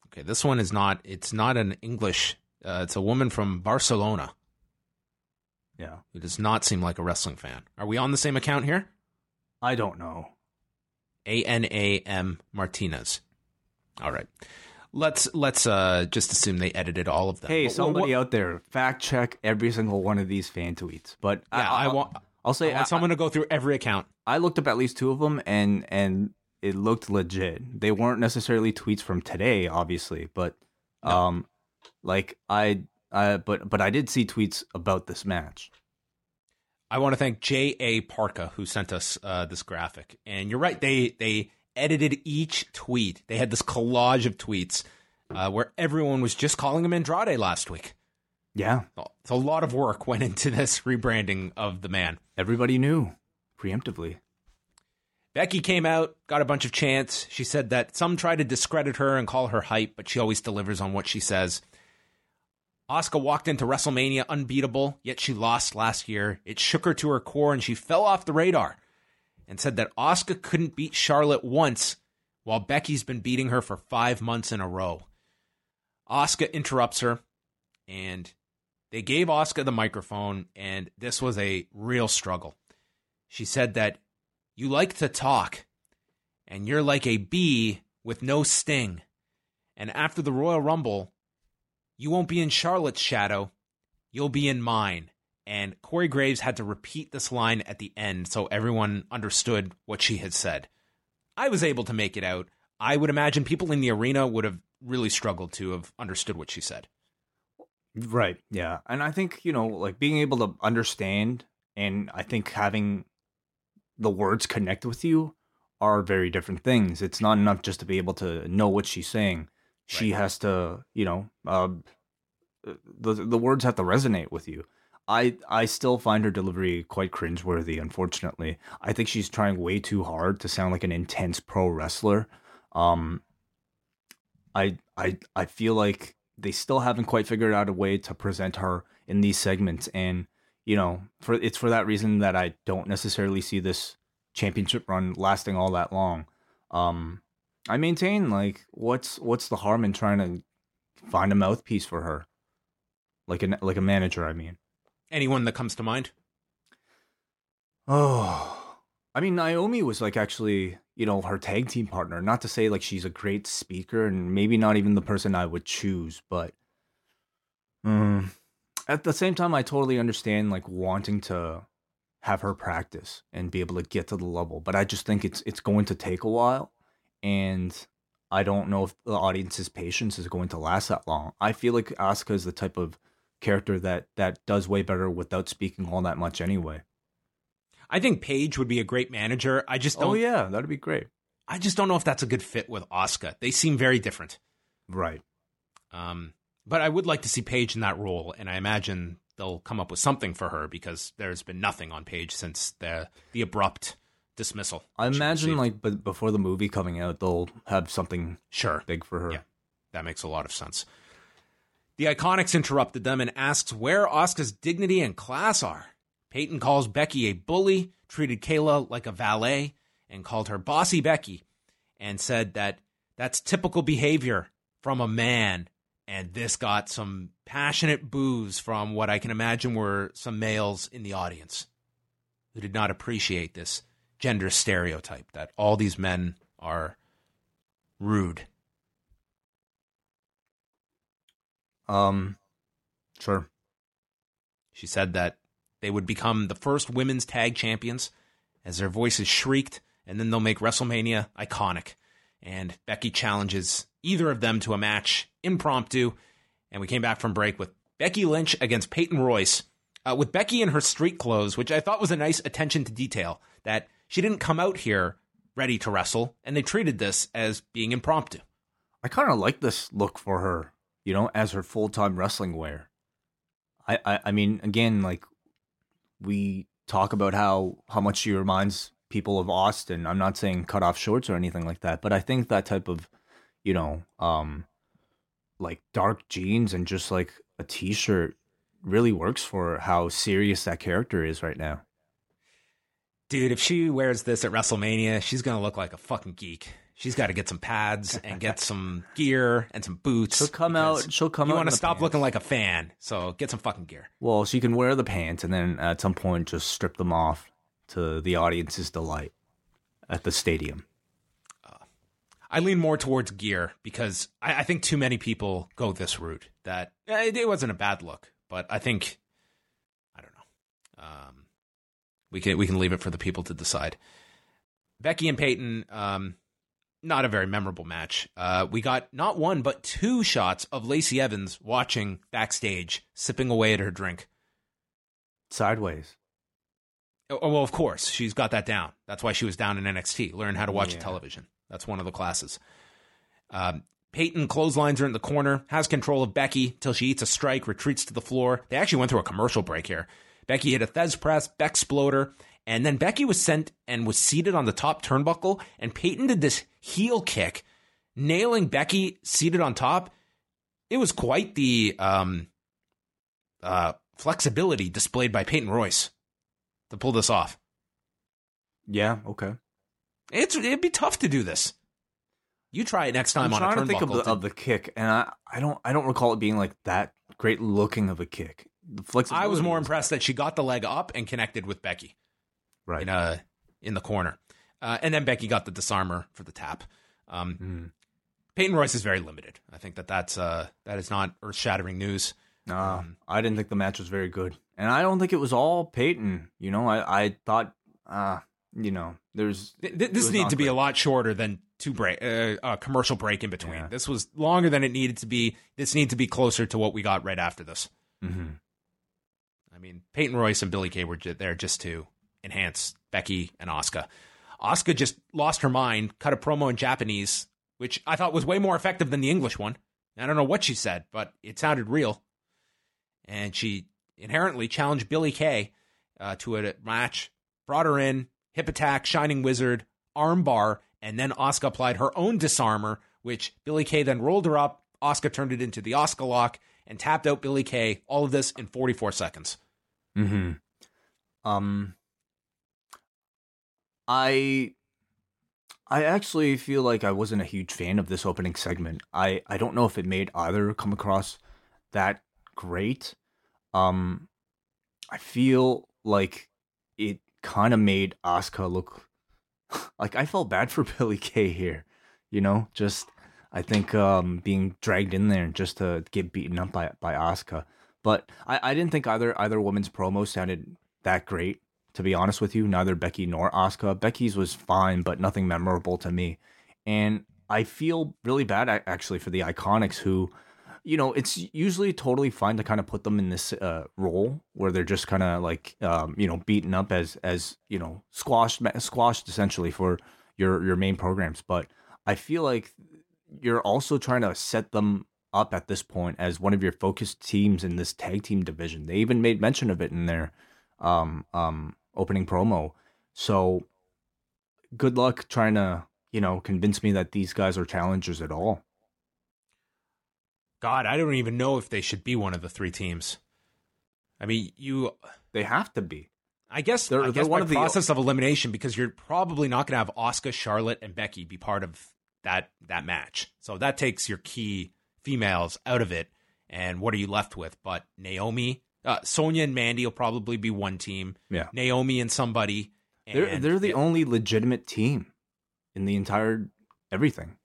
Okay, this one is not. It's not an English. Uh, it's a woman from Barcelona Yeah. who does not seem like a wrestling fan. Are we on the same account here? I don't know. A N A M Martinez. All right. Let's let's uh just assume they edited all of them. Hey, But somebody what- out there, fact check every single one of these fan tweets. But Yeah, I, I'll- want. I'll say I want I- someone to go through every account. I looked up at least two of them, and and it looked legit. They weren't necessarily tweets from today, obviously, but um, like I I but but I did see tweets about this match. I want to thank J. A. Parka who sent us uh, this graphic. And you're right; they they edited each tweet. They had this collage of tweets uh, where everyone was just calling him Andrade last week. Yeah, So a lot of work went into this rebranding of the man. everybody knew preemptively. Becky came out, got a bunch of chants. She said that some try to discredit her and call her hype, but she always delivers on what she says. Asuka walked into WrestleMania unbeatable, yet she lost last year. It shook her to her core and she fell off the radar and said that Asuka couldn't beat Charlotte once while Becky's been beating her for five months in a row. Asuka interrupts her and they gave Asuka the microphone, and this was a real struggle. She said that you like to talk, and you're like a bee with no sting. And after the Royal Rumble, you won't be in Charlotte's shadow, you'll be in mine. And Corey Graves had to repeat this line at the end so everyone understood what she had said. I was able to make it out. I would imagine people in the arena would have really struggled to have understood what she said. Right. Yeah. And I think, you know, like being able to understand and I think having the words connect with you are very different things. It's not enough just to be able to know what she's saying. She has to, you know, um, the the words have to resonate with you. I I still find her delivery quite cringeworthy, unfortunately. I think she's trying way too hard to sound like an intense pro wrestler. Um I I I feel like they still haven't quite figured out a way to present her in these segments and you know for it's for that reason that I don't necessarily see this championship run lasting all that long um I maintain like what's what's the harm in trying to find a mouthpiece for her like a like a manager I mean Anyone that comes to mind? Oh, I mean, Naomi was like actually, you know, her tag team partner. Not to say like she's a great speaker and maybe not even the person I would choose, but um, at the same time, I totally understand like wanting to have her practice and be able to get to the level. But I just think it's it's going to take a while, and I don't know if the audience's patience is going to last that long. I feel like Asuka is the type of character that that does way better without speaking all that much anyway. I think Paige would be a great manager. I just don't. Oh yeah, that'd be great. I just don't know if that's a good fit with Asuka. They seem very different. Right. Um, but I would like to see Paige in that role, and I imagine they'll come up with something for her because there's been nothing on Paige since the the abrupt dismissal. I imagine like but before the movie coming out, they'll have something sure big for her. Yeah, that makes a lot of sense. The Iconics interrupted them and asks where Asuka's dignity and class are. Peyton calls Becky a bully, treated Kayla like a valet, and called her bossy Becky, and said that that's typical behavior from a man. And this got some passionate boos from what I can imagine were some males in the audience who did not appreciate this gender stereotype that all these men are rude. Um, sure. She said that they would become the first women's tag champions as their voices shrieked, and then they'll make WrestleMania iconic. And Becky challenges either of them to a match impromptu. And we came back from break with Becky Lynch against Peyton Royce, uh, with Becky in her street clothes, which I thought was a nice attention to detail that she didn't come out here ready to wrestle, and they treated this as being impromptu. I kind of like this look for her, you know, as her full time wrestling wear. I, I, I mean, again, like we talk about how how much she reminds people of Austin. I'm not saying cut off shorts or anything like that, but I think that type of, you know, um, like dark jeans and just like a t-shirt really works for how serious that character is right now. Dude, if she wears this at WrestleMania, she's gonna look like a fucking geek. She's got to get some pads and get some gear and some boots. She'll come out. She'll come out. You want to stop pants. looking like a fan, so get some fucking gear. Well, she can wear the pants and then at some point just strip them off to the audience's delight at the stadium. I lean more towards gear because I, I think too many people go this route. That eh, it, it wasn't a bad look, but I think I don't know. Um, we can we can leave it for the people to decide. Becky and Peyton, um, not a very memorable match. Uh, we got not one but two shots of Lacey Evans watching backstage, sipping away at her drink. Sideways. Oh, well, of course, she's got that down. That's why she was down in NXT. Learn how to watch Yeah. television. That's one of the classes. Um, Peyton clotheslines her in the corner, has control of Becky till she eats a strike, retreats to the floor. They actually went through a commercial break here. Becky hit a Thesz press, Bexploder, and then Becky was sent and was seated on the top turnbuckle, and Peyton did this heel kick, nailing Becky seated on top. It was quite the um, uh, flexibility displayed by Peyton Royce to pull this off. Yeah. Okay. It's it'd be tough to do this. You try it next time I'm on a trying to think of turnbuckle. the, of the kick, and I, I don't I don't recall it being like that great looking of a kick. The flexibility. I was more impressed that she got the leg up and connected with Becky Right. in uh in the corner, uh, and then Becky got the disarmer for the tap. Um, Mm. Peyton Royce is very limited. I think that that's uh that is not earth shattering news. Um, I didn't think the match was very good, and I don't think it was all Peyton. You know, I I thought, uh, you know, there's Th- th- this needed to be a lot shorter than two break uh, a commercial break in between. Yeah. This was longer than it needed to be. This needed to be closer to what we got right after this. Mhm. I mean, Peyton Royce and Billie Kay were there just to enhance Becky and Asuka. Asuka just lost her mind, cut a promo in Japanese, which I thought was way more effective than the English one. I don't know what she said, but it sounded real. And she inherently challenged Billie Kay uh, to a match, brought her in, hip attack, Shining Wizard, armbar, and then Asuka applied her own disarmer, which Billie Kay then rolled her up. Asuka turned it into the Asuka lock and tapped out Billie Kay. All of this in 44 seconds. Mm-hmm. Um, I, I actually feel like I wasn't a huge fan of this opening segment. I I don't know if it made either come across that great. Um, I feel like it kind of made Asuka look like I felt bad for Billie Kay here. You know, just I think um being dragged in there just to get beaten up by by Asuka. But I, I didn't think either either woman's promo sounded that great. To be honest with you, neither Becky nor Asuka. Becky's was fine, but nothing memorable to me. And I feel really bad actually for the Iconics, who, you know, it's usually totally fine to kind of put them in this uh, role where they're just kind of like, um, you know, beaten up as as you know, squashed squashed essentially for your your main programs. But I feel like you're also trying to set them up at this point as one of your focused teams in this tag team division. They even made mention of it in their um, um, opening promo. So good luck trying to, you know, convince me that these guys are challengers at all. God, I don't even know if they should be one of the three teams. I mean, you. They have to be. I guess They're- I they're one of the- process of elimination because you're probably not going to have Asuka, Charlotte, and Becky be part of that that match. So that takes your key females out of it. And what are you left with? But Naomi, uh, Sonya, and Mandy will probably be one team. Yeah. Naomi and somebody. They're they're the yeah, only legitimate team in the entire everything.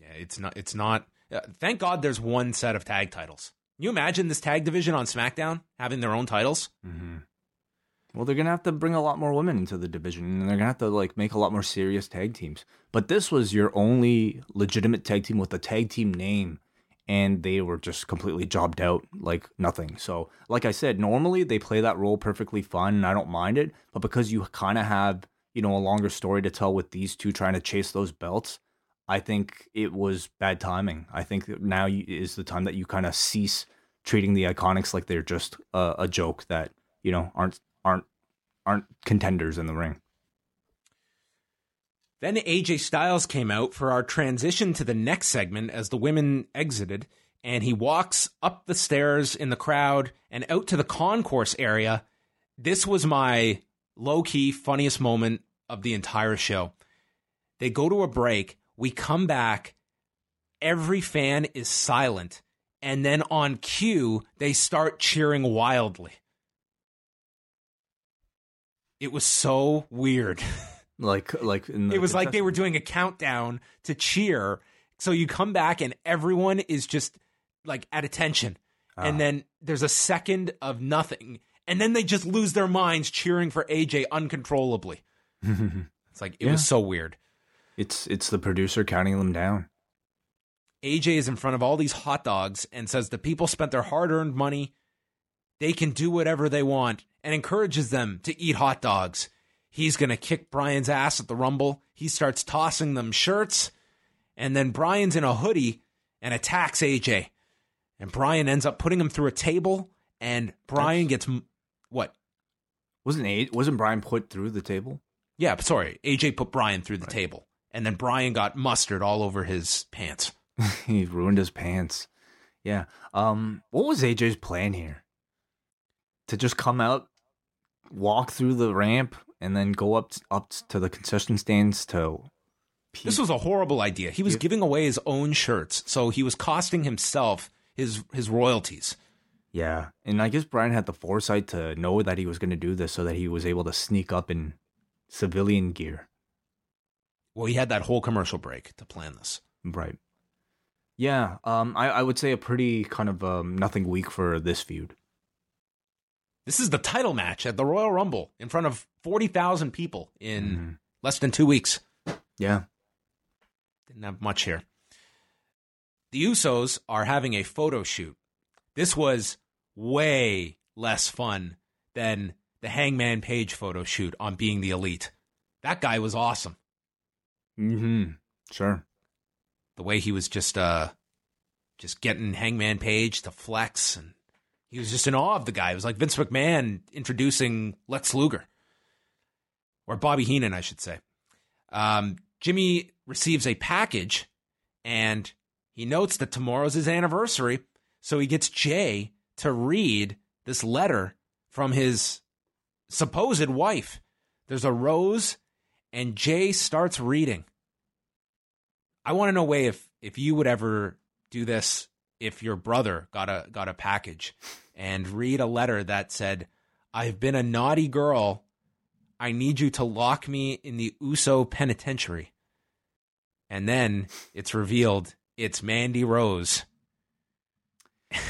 Yeah, it's not. It's not. Uh, thank God, there's one set of tag titles. Can you imagine this tag division on SmackDown having their own titles? Well, they're gonna have to bring a lot more women into the division, and they're gonna have to like make a lot more serious tag teams. But this was your only legitimate tag team with a tag team name, and they were just completely jobbed out like nothing. So, like I said, normally they play that role perfectly fun, and I don't mind it. But because you kind of have you know a longer story to tell with these two trying to chase those belts, I think it was bad timing. I think now is the time that you kind of cease treating the Iconics like they're just a, a joke that you know aren't aren't aren't contenders in the ring. Then AJ Styles came out for our transition to the next segment as the women exited, and he walks up the stairs in the crowd and out to the concourse area. This was my low key funniest moment of the entire show. They go to a break, we come back, every fan is silent, and then on cue, they start cheering wildly. It was so weird. Like like in the it was like they were doing a countdown to cheer. So you come back and everyone is just like at attention. Ah. And then there's a second of nothing. And then they just lose their minds cheering for AJ uncontrollably. it's like, it Yeah. was so weird. It's it's the producer counting them down. AJ is in front of all these hot dogs and says the people spent their hard earned money. They can do whatever they want and encourages them to eat hot dogs. He's going to kick Bryan's ass at the Rumble. He starts tossing them shirts. And then Bryan's in a hoodie and attacks AJ. And Bryan ends up putting him through a table. And Bryan gets what? Wasn't A- wasn't Bryan put through the table? Yeah, sorry. AJ put Bryan through the table. And then Bryan got mustard all over his pants. he ruined his pants. Yeah. Um. What was AJ's plan here? To just come out, walk through the ramp, and then go up up to the concession stands to. This was a horrible idea. He was Yeah. giving away his own shirts, so he was costing himself his his royalties. Yeah, and I guess Bryan had the foresight to know that he was going to do this, so that he was able to sneak up in civilian gear. Well, he had that whole commercial break to plan this. Right. Yeah. Um. I I would say a pretty kind of um nothing week for this feud. This is the title match at the Royal Rumble in front of 40,000 people in Mhm. less than 2 weeks. Yeah. Didn't have much here. The Usos are having a photo shoot. This was way less fun than the Hangman Page photo shoot on Being the Elite. That guy was awesome. Mm-hmm. Sure. the way he was just uh just getting Hangman Page to flex and he was just in awe of the guy. It was like Vince McMahon introducing Lex Luger. Or Bobby Heenan, I should say. Um, Jimmy receives a package and he notes that tomorrow's his anniversary. So he gets Jay to read this letter from his supposed wife. There's a rose, and Jay starts reading. I want to know way if if you would ever do this if your brother got a got a package and read a letter that said, "I've been a naughty girl. I need you to lock me in the Uso penitentiary." And then it's revealed it's Mandy Rose.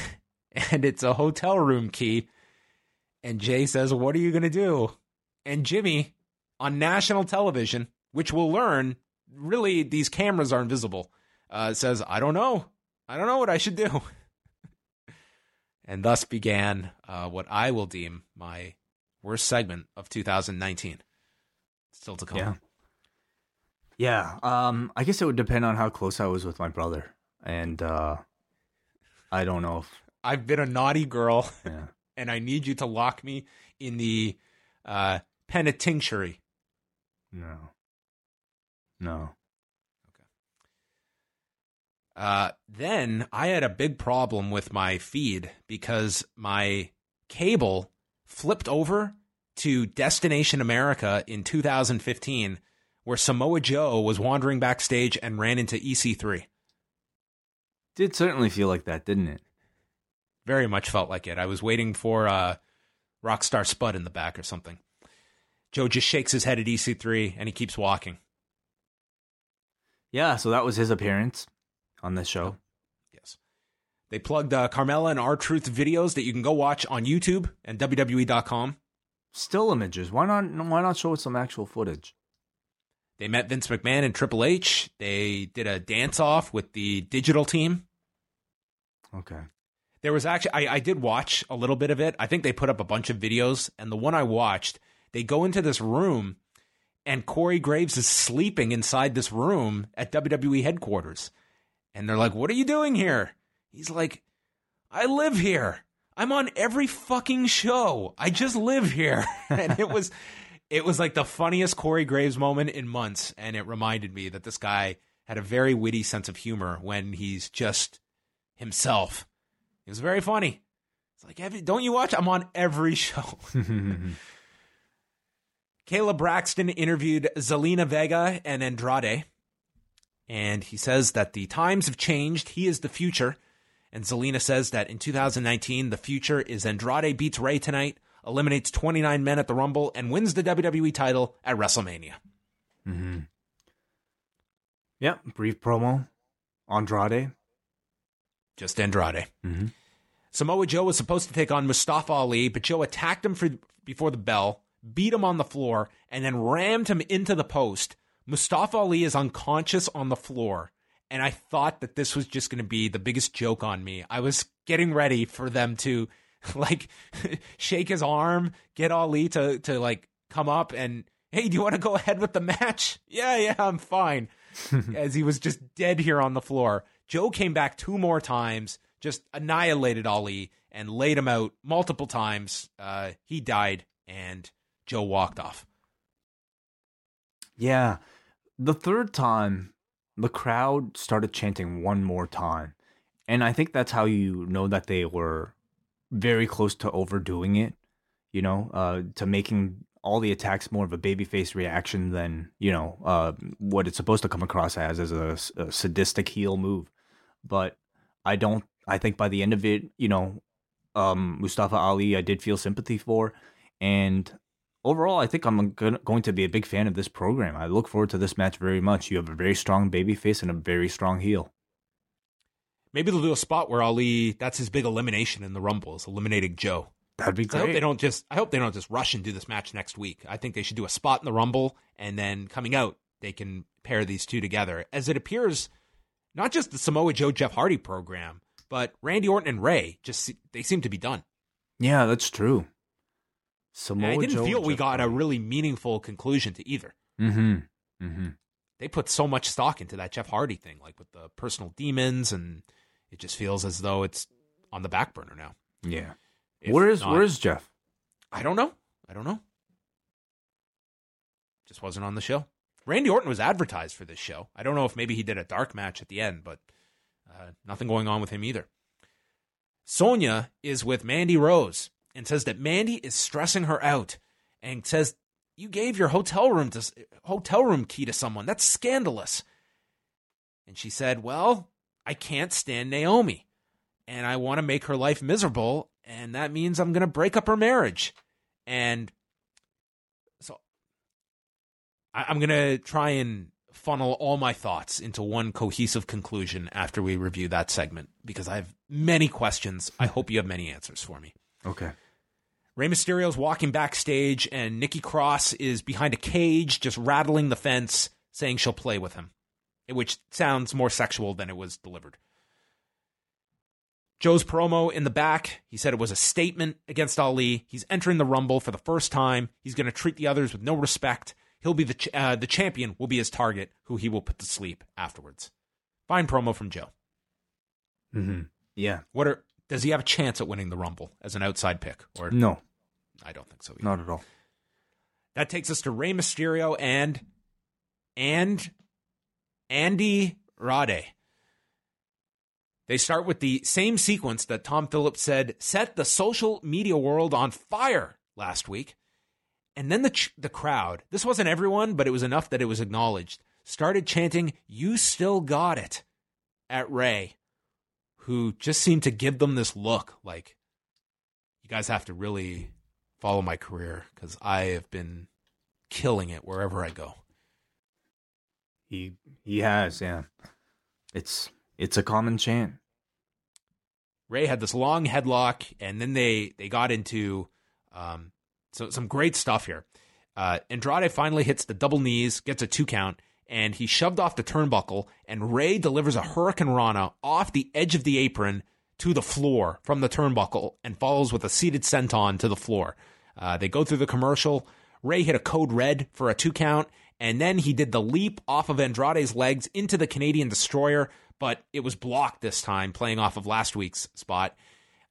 and it's a hotel room key. And Jay says, "What are you going to do?" And Jimmy on national television, which we'll learn really these cameras are invisible, uh, says, I don't know. I don't know what I should do. and thus began uh, what I will deem my worst segment of 2019. Still to come. Yeah. Yeah. Um. I guess it would depend on how close I was with my brother and uh, I don't know if I've been a naughty girl, yeah. and I need you to lock me in the uh, penitentiary. no, no. Uh, then I had a big problem with my feed because my cable flipped over to Destination America in 2015, where Samoa Joe was wandering backstage and ran into EC3. Did certainly feel like that, didn't it? Very much felt like it. I was waiting for uh, Rockstar Spud in the back or something. Joe just shakes his head at EC3 and he keeps walking. Yeah, so that was his appearance on this show. Yes. They plugged uh, Carmella and R Truth videos that you can go watch on YouTube and WWE.com. Still images. Why not? Why not show us some actual footage? They met Vince McMahon and Triple H. They did a dance off with the digital team. Okay. There was actually, I, I did watch a little bit of it. I think they put up a bunch of videos, and the one I watched, they go into this room, and Corey Graves is sleeping inside this room at WWE headquarters. And they're like, What are you doing here? He's like, I live here. I'm on every fucking show. I just live here. and it was it was like the funniest Corey Graves moment in months. And it reminded me that this guy had a very witty sense of humor when he's just himself. It was very funny. It's like, "Have you- don't you watch? I'm on every show. Kayla Braxton interviewed Zelina Vega and Andrade. And he says that the times have changed. He is the future. And Zelina says that in 2019, the future is Andrade beats Rey tonight, eliminates 29 men at the Rumble, and wins the WWE title at WrestleMania. Yep. Brief promo. Andrade. Just Andrade. Mhm. Samoa Joe was supposed to take on Mustafa Ali, but Joe attacked him for, before the bell, beat him on the floor, and then rammed him into the post. Mustafa Ali is unconscious on the floor, and I thought that this was just going to be the biggest joke on me. I was getting ready for them to like shake his arm, get Ali to to like come up and hey, do you want to go ahead with the match? Yeah, yeah, I'm fine. As he was just dead here on the floor. Joe came back two more times, just annihilated Ali and laid him out multiple times. Uh, he died, and Joe walked off. Yeah. The third time, the crowd started chanting one more time. And I think that's how you know that they were very close to overdoing it, you know, uh, to making all the attacks more of a babyface reaction than, you know, uh, what it's supposed to come across as, as a, a sadistic heel move. But I don't, I think by the end of it, you know, um, Mustafa Ali, I did feel sympathy for. And overall, I think I'm gonna, be a big fan of this program. I look forward to this match very much. You have a very strong babyface and a very strong heel. Maybe they'll do a spot where Ali, that's his big elimination in the Rumble, is eliminating Joe. That'd be So I hope they don't just I hope they don't just rush and do this match next week. I think they should do a spot in the Rumble and then coming out they can pair these two together. As it appears, not just the Samoa Joe Jeff Hardy program, but Randy Orton and Rey just they seem to be done. yeah, that's true. And Samoa I didn't Joe, feel we Jeff got a really meaningful conclusion to either. Mm-hmm. Mm-hmm. They put so much stock into that Jeff Hardy thing, like with the personal demons, and it just feels as though it's on the back burner now. Yeah. If Where is not- Where is Jeff? I don't know. I don't know. Just wasn't on the show. Randy Orton was advertised for this show. I don't know if maybe he did a dark match at the end, but uh, nothing going on with him either. Sonya is with Mandy Rose and says that Mandy is stressing her out and says you gave your hotel room to hotel room key to someone. That's scandalous. And she said, "Well, I can't stand Naomi and I want to make her life miserable, and that means I'm going to break up her marriage. And so I, I'm going to try and funnel all my thoughts into one cohesive conclusion after we review that segment because I have many questions. I hope you have many answers for me. Okay. Rey Mysterio's walking backstage, and Nikki Cross is behind a cage, just rattling the fence, saying she'll play with him, which sounds more sexual than it was delivered. Joe's promo in the back, he said it was a statement against Ali. He's entering the Rumble for the first time. He's going to treat the others with no respect. He'll be the ch- uh, the champion will be his target, who he will put to sleep afterwards. Fine promo from Joe. Mm-hmm. Yeah. What are does he have a chance at winning the Rumble as an outside pick? Or No, I don't think so. Either. not at all. That takes us to Rey Mysterio and and Andy Rade. They start with the same sequence that Tom Phillips said set the social media world on fire last week. And then the ch- the crowd, this wasn't everyone, but it was enough that it was acknowledged, started chanting, "You still got it." at Rey, who just seemed to give them this look like you guys have to really follow my career cuz I have been killing it wherever I go. He he has, yeah. It's it's a common chant. Rey had this long headlock, and then they they got into um, so some great stuff here. Uh, Andrade finally hits the double knees, gets a two count, and he shoved off the turnbuckle. And Rey delivers a hurricanrana off the edge of the apron to the floor from the turnbuckle, and follows with a seated senton to the floor. Uh, they go through the commercial. Rey hit a code red for a two count, and then he did the leap off of Andrade's legs into the Canadian Destroyer, but it was blocked this time, playing off of last week's spot.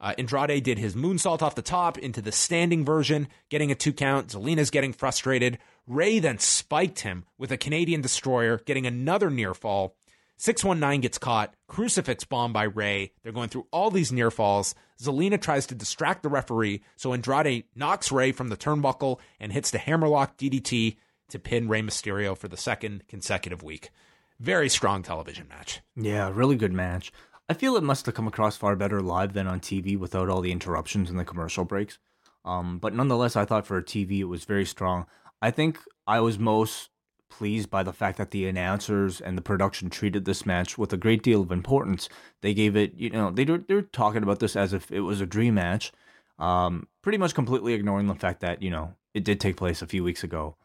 Uh, Andrade did his moonsault off the top into the standing version, getting a two count. Zelina's getting frustrated. Rey then spiked him with a Canadian Destroyer, getting another near fall. 619 gets caught, crucifix bomb by Rey. They're going through all these near falls. Zelina tries to distract the referee, so Andrade knocks Rey from the turnbuckle and hits the hammerlock DDT to pin Rey Mysterio for the second consecutive week. Very strong television match. Yeah, really good match. I feel it must have come across far better live than on TV without all the interruptions and the commercial breaks. Um, but nonetheless, I thought for TV it was very strong. I think I was most pleased by the fact that the announcers and the production treated this match with a great deal of importance. They gave it, you know, they they're talking about this as if it was a dream match, um, pretty much completely ignoring the fact that, you know, it did take place a few weeks ago.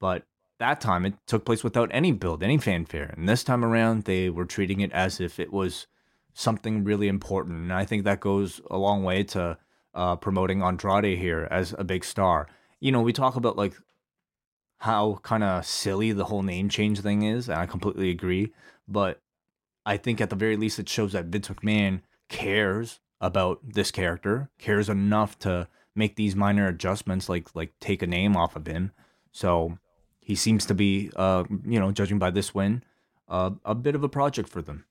But that time it took place without any build, any fanfare. And this time around, they were treating it as if it was something really important. And I think that goes a long way to uh, promoting Andrade here as a big star. You know, we talk about like how kind of silly the whole name change thing is, and I completely agree. But I think at the very least, it shows that Vince McMahon cares about this character, cares enough to make these minor adjustments, like like take a name off of him. So he seems to be, uh, you know, judging by this win, uh, a bit of a project for them.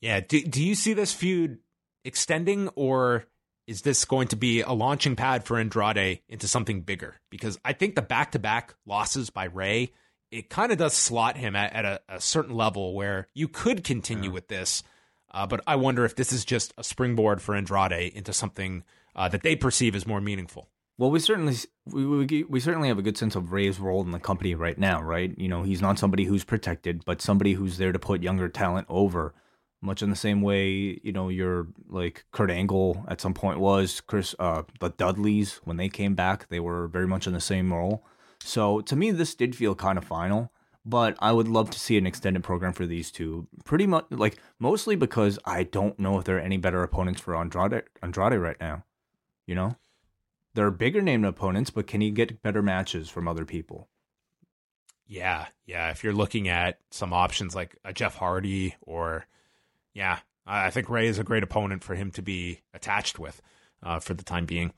Yeah. Do, do you see this feud extending, or is this going to be a launching pad for Andrade into something bigger? Because I think the back to back losses by Rey, it kind of does slot him at, at a, a, certain level where you could continue yeah. with this. Uh, but I wonder if this is just a springboard for Andrade into something uh, that they perceive as more meaningful. Well, we certainly we, we we certainly have a good sense of Rey's role in the company right now, right? You know, he's not somebody who's protected, but somebody who's there to put younger talent over much in the same way you know your like Kurt Angle at some point was Chris uh the Dudleys when they came back they were very much in the same role. So to me this did feel kind of final but I would love to see an extended program for these two. Pretty much like mostly because I don't know if there are any better opponents for Andrade Andrade right now you know? There are bigger named opponents but can he get better matches from other people? Yeah yeah if you're looking at some options like a Jeff Hardy or yeah, I think Rey is a great opponent for him to be attached with uh, for the time being.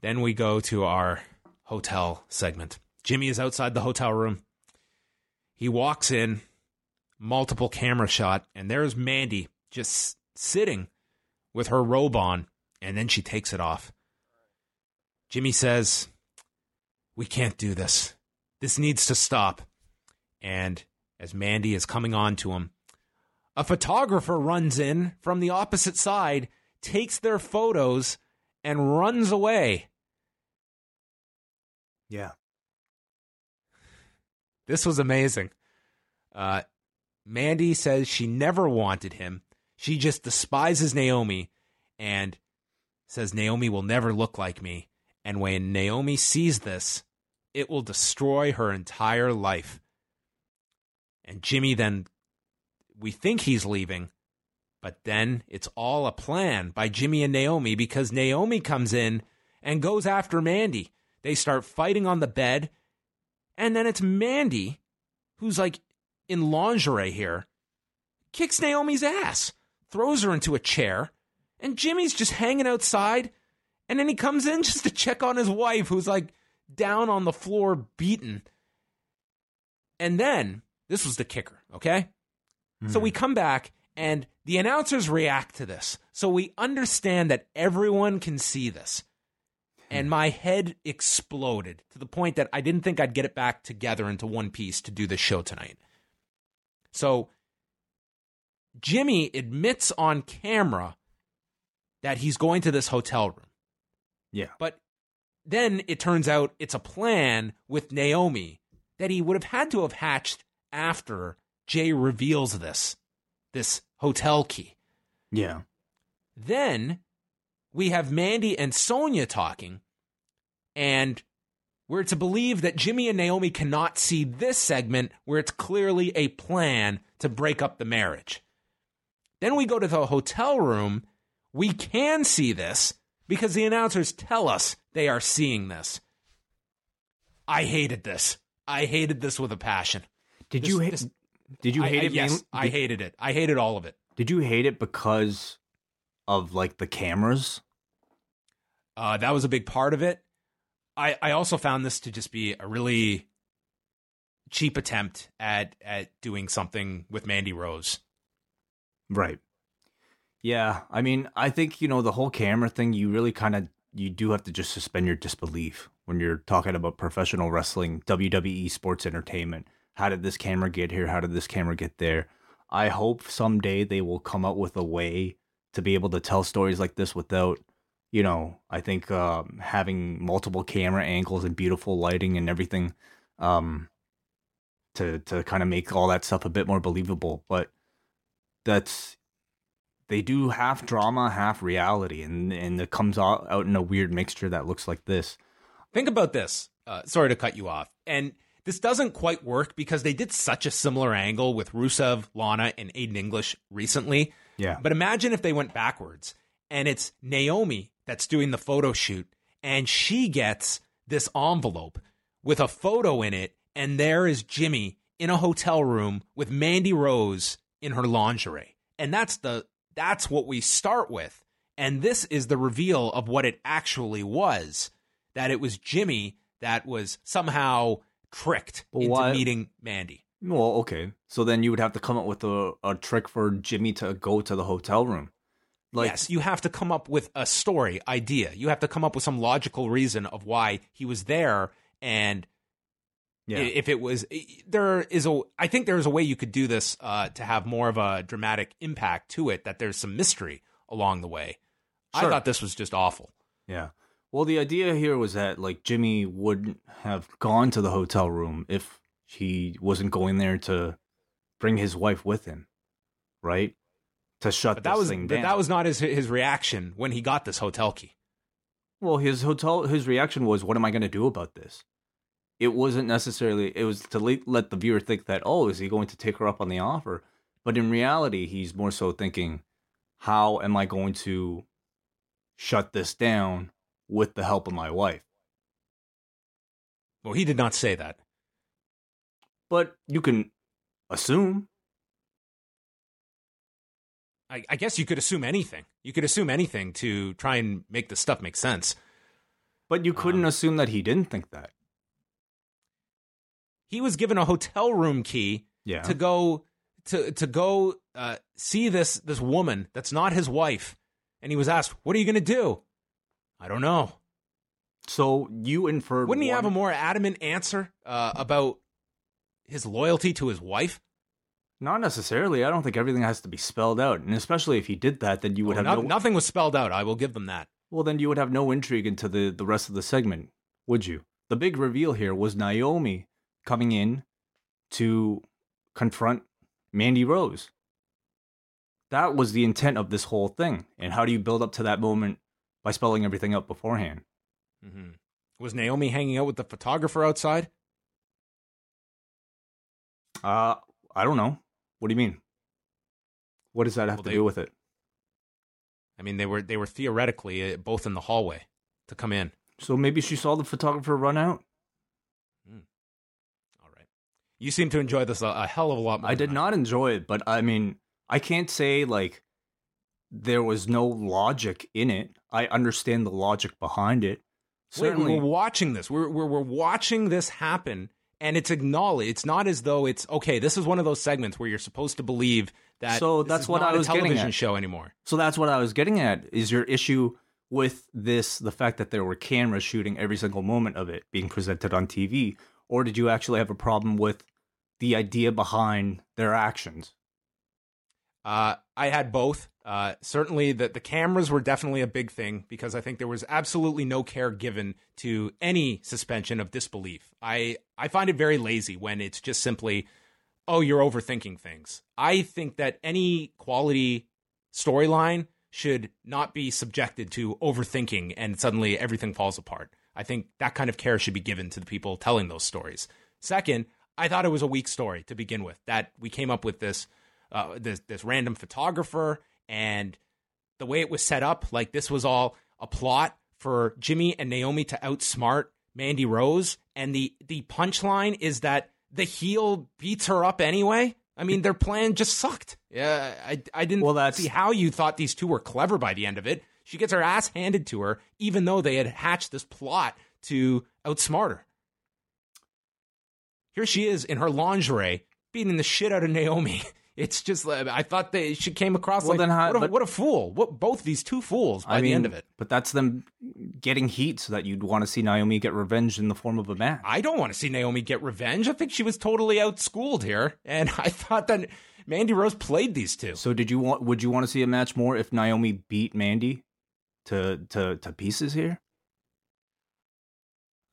Then we go to our hotel segment. Jimmy is outside the hotel room. He walks in, multiple camera shot, and there's Mandy just sitting with her robe on, and then she takes it off. Jimmy says, We can't do this. This needs to stop. And as Mandy is coming on to him, a photographer runs in from the opposite side, takes their photos, and runs away. Yeah. This was amazing. Uh, Mandy says she never wanted him. She just despises Naomi and says Naomi will never look like me. And when Naomi sees this, it will destroy her entire life. And Jimmy then we think he's leaving, but then it's all a plan by Jimmy and Naomi because Naomi comes in and goes after Mandy. They start fighting on the bed, and then it's Mandy who's like in lingerie here, kicks Naomi's ass, throws her into a chair, and Jimmy's just hanging outside. And then he comes in just to check on his wife, who's like down on the floor, beaten. And then, this was the kicker, okay? So we hmm. come back, and the announcers react to this. So we understand that everyone can see this. Hmm. And my head exploded to the point that I didn't think I'd get it back together into one piece to do this show tonight. So Jimmy admits on camera that he's going to this hotel room. Yeah. But then it turns out it's a plan with Naomi that he would have had to have hatched after Jay reveals this, this hotel key. Yeah. Then we have Mandy and Sonya talking, and we're to believe that Jimmy and Naomi cannot see this segment where it's clearly a plan to break up the marriage. Then we go to the hotel room. We can see this because the announcers tell us they are seeing this. I hated this. I hated this with a passion. Did This- you hate? this- did you hate I- it? Yes, mainly- I hated it. I hated all of it. Did you hate it because of like the cameras? Uh, that was a big part of it. I, I also found this to just be a really cheap attempt at at doing something with Mandy Rose. Right. Yeah, I mean, I think you know the whole camera thing. You really kind of you do have to just suspend your disbelief when you're talking about professional wrestling, WWE sports entertainment. How did this camera get here? How did this camera get there? I hope someday they will come up with a way to be able to tell stories like this without, you know, I think um, having multiple camera angles and beautiful lighting and everything, um, to to kind of make all that stuff a bit more believable. But that's they do half drama, half reality, and and it comes out, out in a weird mixture that looks like this. Think about this. Uh, sorry to cut you off. And this doesn't quite work because they did such a similar angle with Rusev, Lana, and Aiden English recently. Yeah. But imagine if they went backwards and it's Naomi that's doing the photo shoot and she gets this envelope with a photo in it and there is Jimmy in a hotel room with Mandy Rose in her lingerie. And that's the that's what we start with. And this is the reveal of what it actually was that it was Jimmy that was somehow tricked But into why- meeting Mandy. Well, okay. So then you would have to come up with a, a trick for Jimmy to go to the hotel room. Like, yes, you have to come up with a story idea. You have to come up with some logical reason of why he was there. And yeah. if it was, there is a, I think there's a way you could do this uh, to have more of a dramatic impact to it. That there's some mystery along the way. I thought this was just awful. Yeah. Well, the idea here was that like Jimmy wouldn't have gone to the hotel room if he wasn't going there to bring his wife with him, right? To shut But this that was, thing but down. that was not his his reaction when he got this hotel key. well, his hotel his reaction was, "What am I going to do about this?" It wasn't necessarily. It was to le- let the viewer think that, oh, is he going to take her up on the offer? But in reality, he's more so thinking, how am I going to shut this down with the help of my wife? Well, he did not say that. But you can assume. I, I guess you could assume anything. You could assume anything to try and make the stuff make sense. But you couldn't Um, assume that he didn't think that. He was given a hotel room key Yeah. to go to to go uh, see this this woman that's not his wife, and he was asked, "What are you going to do?" I don't know. so you inferred. Wouldn't he have a more adamant answer uh, about his loyalty to his wife? Not necessarily. I don't think everything has to be spelled out, and especially if he did that, then you would Oh, have no- no. nothing was spelled out. I will give them that. Well, then you would have no intrigue into the the rest of the segment, would you? The big reveal here was Naomi coming in to confront Mandy Rose. That was the intent of this whole thing. And how do you build up to that moment by spelling everything out beforehand? hmm Was Naomi hanging out with the photographer outside? Uh, I don't know. What do you mean? What does that have Well, to they- do with it? I mean, they were they were theoretically uh, both in the hallway to come in. So maybe she saw the photographer run out. All right. You seem to enjoy this a, a hell of a lot more. I did not enjoy it, but I mean, I can't say like there was no logic in it. I understand the logic behind it. Wait, Certainly, we're watching this. We're, we're we're watching this happen, and it's acknowledged. It's not as though it's okay. This is one of those segments where you're supposed to believe that. So that's what not I was a getting television at. show anymore. So that's what I was getting at. Is your issue with this the fact that there were cameras shooting every single moment of it being presented on TV, or did you actually have a problem with the idea behind their actions? Uh, I had both. Uh, certainly, the, the cameras were definitely a big thing because I think there was absolutely no care given to any suspension of disbelief. I, I find it very lazy when it's just simply, oh, you're overthinking things. I think that any quality storyline should not be subjected to overthinking and suddenly everything falls apart. I think that kind of care should be given to the people telling those stories. Second, I thought it was a weak story to begin with. That we came up with this uh, this this random photographer and the way it was set up, like this was all a plot for Jimmy and Naomi to outsmart Mandy Rose, and the the punchline is that the heel beats her up anyway. I mean, their plan just sucked. Yeah, I I didn't Well, that's- see how you thought these two were clever by the end of it. She gets her ass handed to her, even though they had hatched this plot to outsmart her. Here she is in her lingerie, beating the shit out of Naomi. It's just, I thought they she came across Well, like then how- what, a, but- what a fool. What both these two fools by the end of it. But that's them getting heat so that you'd want to see Naomi get revenge in the form of a match. I don't want to see Naomi get revenge. I think she was totally outschooled here, and I thought that Mandy Rose played these two. So did you want? Would you want to see a match more if Naomi beat Mandy to to to pieces here?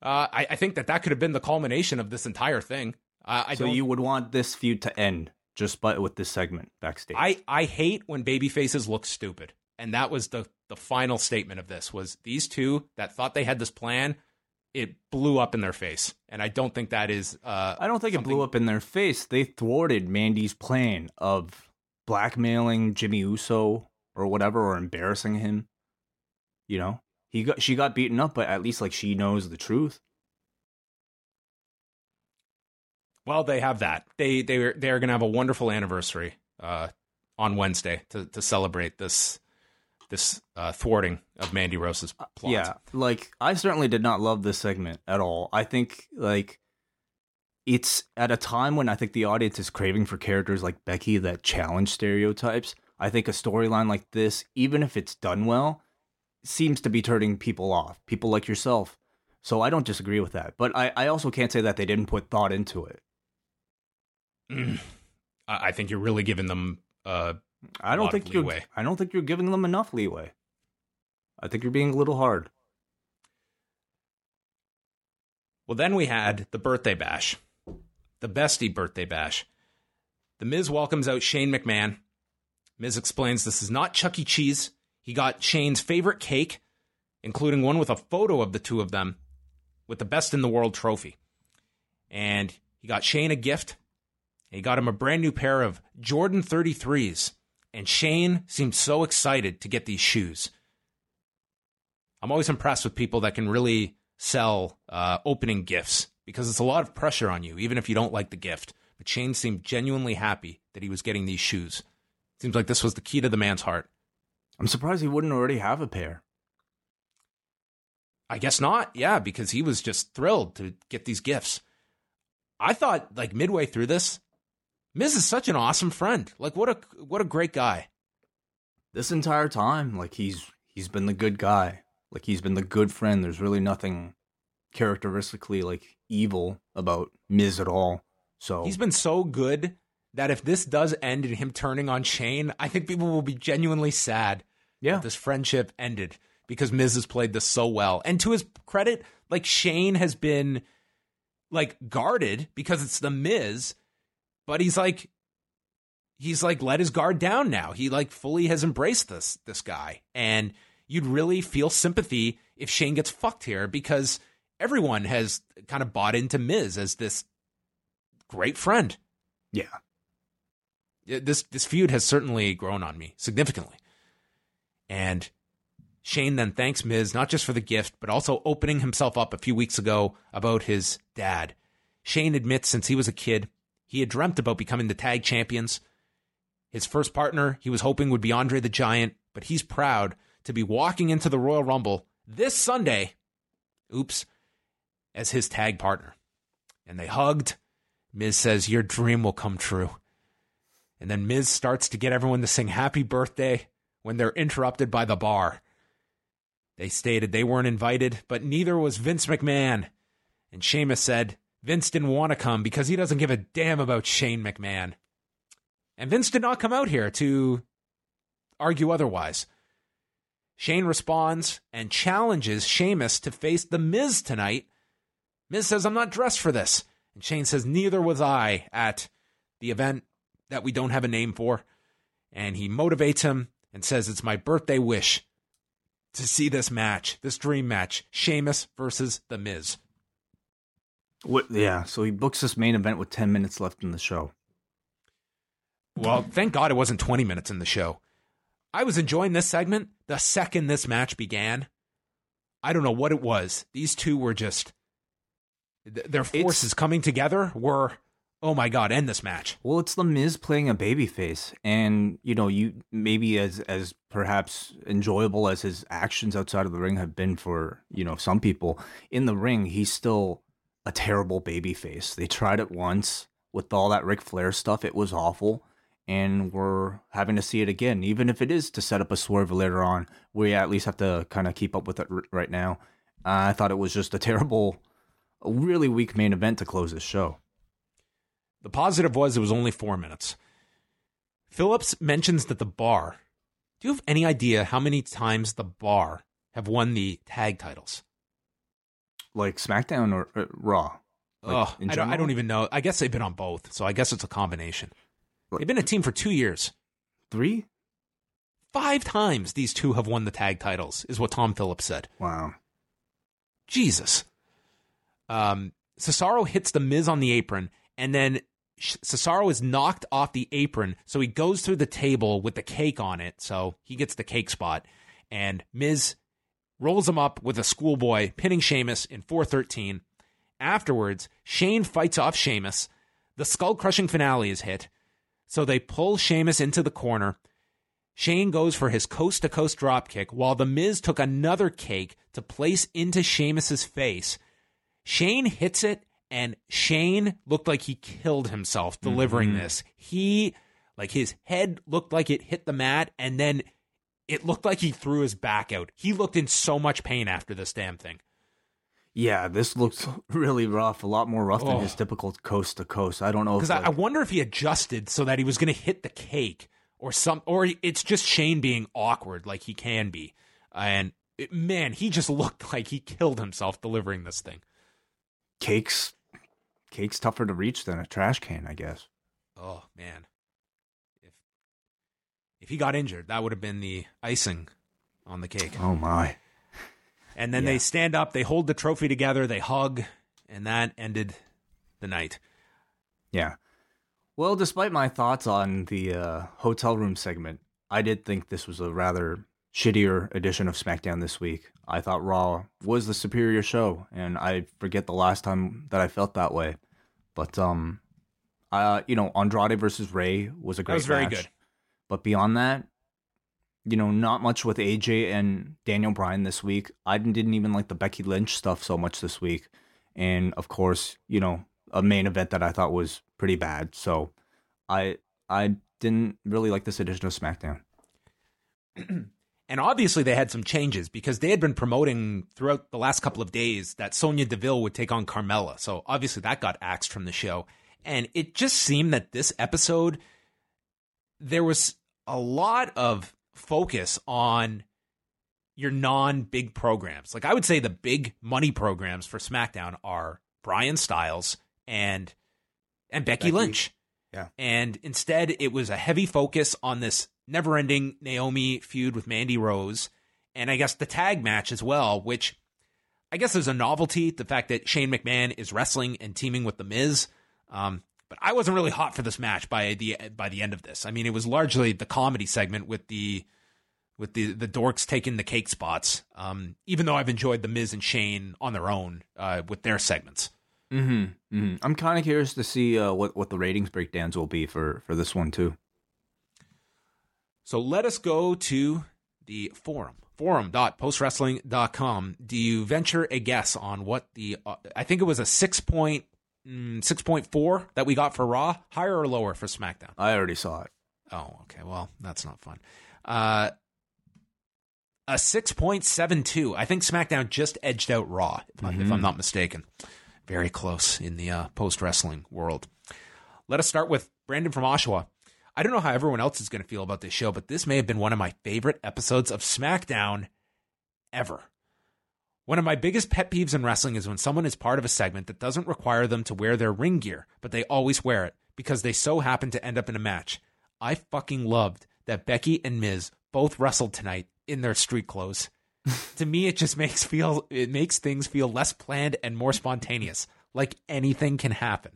Uh, I, I think that that could have been the culmination of this entire thing. Uh, I so don't. you would want this feud to end just by with this segment backstage. I, I hate when baby faces look stupid. And that was the, the final statement of this was these two that thought they had this plan, it blew up in their face. And I don't think that is uh I don't think it blew up in their face. They thwarted Mandy's plan of blackmailing Jimmy Uso or whatever, or embarrassing him. You know, he got she got beaten up, but at least like she knows the truth. Well, they have that. They they they're gonna have a wonderful anniversary uh on Wednesday to, to celebrate this this uh, thwarting of Mandy Rose's plot. Yeah, like I certainly did not love this segment at all. I think like it's at a time when I think the audience is craving for characters like Becky that challenge stereotypes. I think a storyline like this, even if it's done well, seems to be turning people off. People like yourself. So I don't disagree with that. But I, I also can't say that they didn't put thought into it. Mm. I think you're really giving them uh I don't think you're. I don't think you're giving them enough leeway. I think you're being a little hard. Well, then we had the birthday bash, the bestie birthday bash. The Miz welcomes out Shane McMahon. Miz explains this is not Chuck E. Cheese. He got Shane's favorite cake, including one with a photo of the two of them with the best in the world trophy. And he got Shane a gift. He got him a brand new pair of Jordan 33s. And Shane seemed so excited to get these shoes. I'm always impressed with people that can really sell uh, opening gifts because it's a lot of pressure on you, even if you don't like the gift. But Shane seemed genuinely happy that he was getting these shoes. Seems like this was the key to the man's heart. I'm surprised he wouldn't already have a pair. I guess not. Yeah, because he was just thrilled to get these gifts. I thought like midway through this, Miz is such an awesome friend. Like what a what a great guy. this entire time like he's he's been the good guy like he's been the good friend there's really nothing characteristically like evil about miz at all so He's been so good that if this does end in him turning on Shane, I think people will be genuinely sad yeah that this friendship ended because Miz has played this so well. And to his credit, like Shane has been like guarded because it's the Miz, but he's like he's like let his guard down now. He like fully has embraced this this guy. And you'd really feel sympathy if Shane gets fucked here because everyone has kind of bought into Miz as this great friend. yeah this this feud has certainly grown on me significantly. And Shane then thanks Miz not just for the gift, but also opening himself up a few weeks ago about his dad. Shane admits since he was a kid, he had dreamt about becoming the tag champions. His first partner, he was hoping would be Andre the Giant, but he's proud to be walking into the Royal Rumble this Sunday, oops, as his tag partner. And they hugged. Miz says, Your dream will come true. And then Miz starts to get everyone to sing happy birthday when they're interrupted by the bar. They stated they weren't invited, but neither was Vince McMahon. And Sheamus said Vince didn't want to come because he doesn't give a damn about Shane McMahon. And Vince did not come out here to argue otherwise. Shane responds and challenges Sheamus to face The Miz tonight. Miz says, I'm not dressed for this. And Shane says, Neither was I at the event that we don't have a name for. And he motivates him and says, It's my birthday wish to see this match, this dream match, Sheamus versus The Miz. What, yeah, so he books this main event with 10 minutes left in the show. Well, thank God it wasn't 20 minutes in the show. I was enjoying this segment the second this match began. I don't know what it was. These two were just their forces it's, coming together were oh my god, end this match. Well, it's the Miz playing a babyface, and you know, you maybe as as perhaps enjoyable as his actions outside of the ring have been for you know some people in the ring, he's still a terrible baby face. They tried it once with all that Ric Flair stuff; it was awful and we're having to see it again, even if it is to set up a swerve later on. We at least have to kind of keep up with it right now. Uh, I thought it was just a terrible, a really weak main event to close this show. The positive was it was only four minutes. Phillips mentions that the bar. Do you have any idea how many times the bar have won the tag titles? Like SmackDown or uh, Raw? Like oh, I don't, I don't even know. I guess they've been on both, so I guess it's a combination. They've been a team for two years. Three? Five times these two have won the tag titles, is what Tom Phillips said. Wow. Jesus. Um, Cesaro hits the Miz on the apron, and then Cesaro is knocked off the apron, so he goes through the table with the cake on it, so he gets the cake spot. And Miz rolls him up with a schoolboy, pinning Sheamus in 413. Afterwards, Shane fights off Sheamus. The skull crushing finale is hit. So they pull Sheamus into the corner. Shane goes for his coast to coast drop kick while The Miz took another cake to place into Sheamus's face. Shane hits it, and Shane looked like he killed himself delivering mm-hmm. this. He, like, his head looked like it hit the mat, and then it looked like he threw his back out. He looked in so much pain after this damn thing. Yeah, this looks really rough. A lot more rough oh. than his typical coast to coast. I don't know because like... I, wonder if he adjusted so that he was going to hit the cake or some, or it's just Shane being awkward like he can be. And it, man, he just looked like he killed himself delivering this thing. Cakes, cakes tougher to reach than a trash can, I guess. Oh man, if he got injured, that would have been the icing on the cake. Oh my. And then yeah. they stand up, they hold the trophy together, they hug, and that ended the night. Yeah. Well, despite my thoughts on the uh, hotel room segment, I did think this was a rather shittier edition of SmackDown this week. I thought Raw was the superior show, and I forget the last time that I felt that way. But um, uh, you know, Andrade versus Rey was a great. That was very good. But beyond that, you know, not much with AJ and Daniel Bryan this week. I didn't even like the Becky Lynch stuff so much this week. And of course, you know, a main event that I thought was pretty bad. So I I didn't really like this edition of SmackDown. and obviously they had some changes because they had been promoting throughout the last couple of days that Sonya Deville would take on Carmella. So obviously that got axed from the show. And it just seemed that this episode there was a lot of focus on your non big programs. Like I would say the big money programs for SmackDown are Bryan Styles and and Becky, Becky. Lynch. Yeah. And instead it was a heavy focus on this never-ending Naomi feud with Mandy Rose and I guess the tag match as well, which I guess is a novelty, the fact that Shane McMahon is wrestling and teaming with the Miz. Um, but I wasn't really hot for this match by the by the end of this. I mean, it was largely the comedy segment with the with the the dorks taking the cake spots. Um, even though I've enjoyed the Miz and Shane on their own uh, with their segments. Hmm. Mm-hmm. I'm kind of curious to see uh, what what the ratings breakdowns will be for for this one too. So let us go to the forum forum.postwrestling.com. Do you venture a guess on what the uh, I think it was a 6 point mm, 6.4 that we got for Raw, higher or lower for SmackDown? I already saw it. Oh, okay. Well, that's not fun. Uh a 6.72. I think SmackDown just edged out Raw, if, I, if I'm not mistaken. Very close in the uh, post wrestling world. Let us start with Brandon from Oshawa. I don't know how everyone else is going to feel about this show, but this may have been one of my favorite episodes of SmackDown ever. One of my biggest pet peeves in wrestling is when someone is part of a segment that doesn't require them to wear their ring gear, but they always wear it because they so happen to end up in a match. I fucking loved that Becky and Miz both wrestled tonight in their street clothes. to me, it just makes feel it makes things feel less planned and more spontaneous, like anything can happen.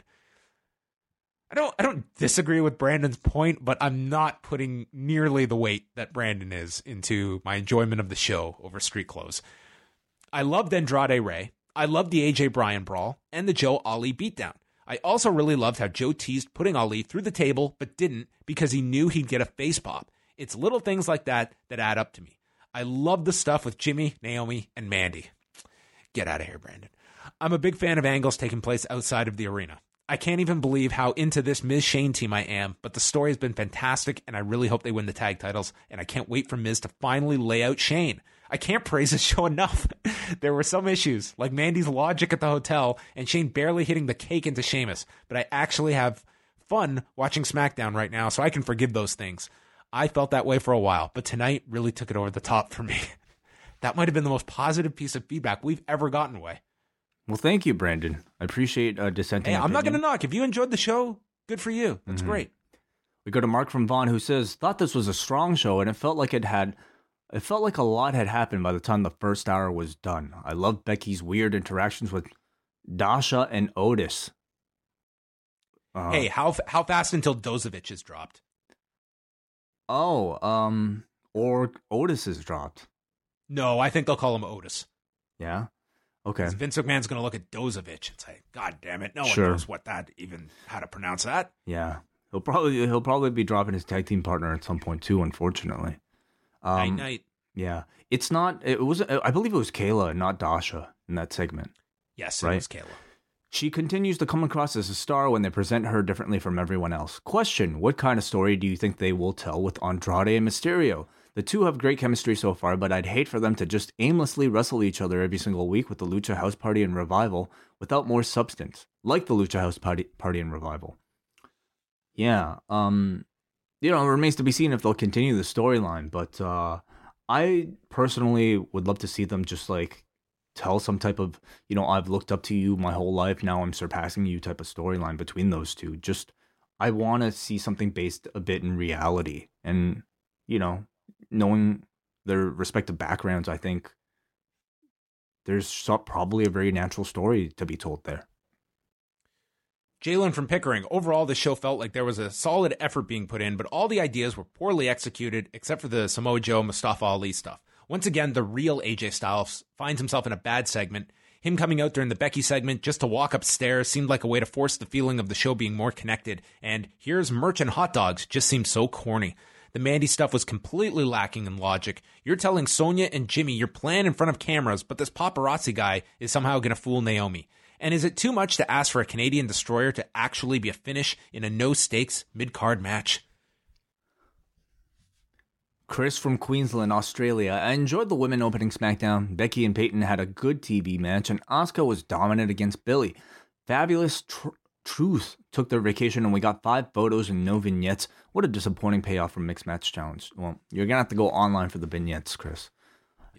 I don't I don't disagree with Brandon's point, but I'm not putting nearly the weight that Brandon is into my enjoyment of the show over street clothes. I loved Andrade Rey. I loved the AJ Bryan brawl and the Joe Ali beatdown. I also really loved how Joe teased putting Ali through the table, but didn't because he knew he'd get a face pop. It's little things like that that add up to me. I love the stuff with Jimmy, Naomi, and Mandy. Get out of here, Brandon. I'm a big fan of angles taking place outside of the arena. I can't even believe how into this Miz Shane team I am, but the story has been fantastic, and I really hope they win the tag titles. And I can't wait for Miz to finally lay out Shane. I can't praise this show enough. there were some issues, like Mandy's logic at the hotel and Shane barely hitting the cake into Sheamus, but I actually have fun watching SmackDown right now, so I can forgive those things. I felt that way for a while, but tonight really took it over the top for me. that might have been the most positive piece of feedback we've ever gotten Wai. Well, thank you, Brandon. I appreciate uh, dissenting. Hey, I'm not going to knock. If you enjoyed the show, good for you. That's great. We go to Mark from Vaughn who says, "Thought this was a strong show, and it felt like it had, it felt like a lot had happened by the time the first hour was done. I loved Becky's weird interactions with Dasha and Otis. Uh, Hey, how f- how fast until Dozovic is dropped? oh, um, or Otis is dropped. No, I think they'll call him Otis. Yeah, Okay. Vince McMahon's going to look at Dozovic and say, "God damn it, no one Sure. knows what that even how to pronounce that." Yeah, he'll probably he'll probably be dropping his tag team partner at some point too. Unfortunately, um, night. yeah, it's not. It was I believe it was Kayla, not Dasha, in that segment. Yes, it right. was Kayla. She continues to come across as a star when they present her differently from everyone else. Question What kind of story do you think they will tell with Andrade and Mysterio? The two have great chemistry so far, but I'd hate for them to just aimlessly wrestle each other every single week with the Lucha House Party and Revival without more substance, like the Lucha House Party, Party and Revival. Yeah, um, you know, it remains to be seen if they'll continue the storyline, but uh, I personally would love to see them just like tell some type of you know i've looked up to you my whole life now i'm surpassing you type of storyline between those two. Just i want to see something based a bit in reality and you know knowing their respective backgrounds i think there's probably a very natural story to be told there Jalen from Pickering. Overall, the show felt like there was a solid effort being put in, but all the ideas were poorly executed, except for the Samoa Joe Mustafa Ali stuff. Once again, the real AJ Styles finds himself in a bad segment. Him coming out during the Becky segment just to walk upstairs seemed like a way to force the feeling of the show being more connected. And here's merch and hot dogs just seemed so corny. The Mandy stuff was completely lacking in logic. You're telling Sonya and Jimmy you're playing in front of cameras, but this paparazzi guy is somehow going to fool Naomi. And is it too much to ask for a Canadian destroyer to actually be a finish in a no stakes mid card match? Chris from Queensland, Australia. I enjoyed the women opening SmackDown. Becky and Peyton had a good TV match, and Asuka was dominant against Billie. Fabulous tr- Truth took their vacation, and we got five photos and no vignettes. What a disappointing payoff from Mixed Match Challenge. Well, you're gonna have to go online for the vignettes, Chris.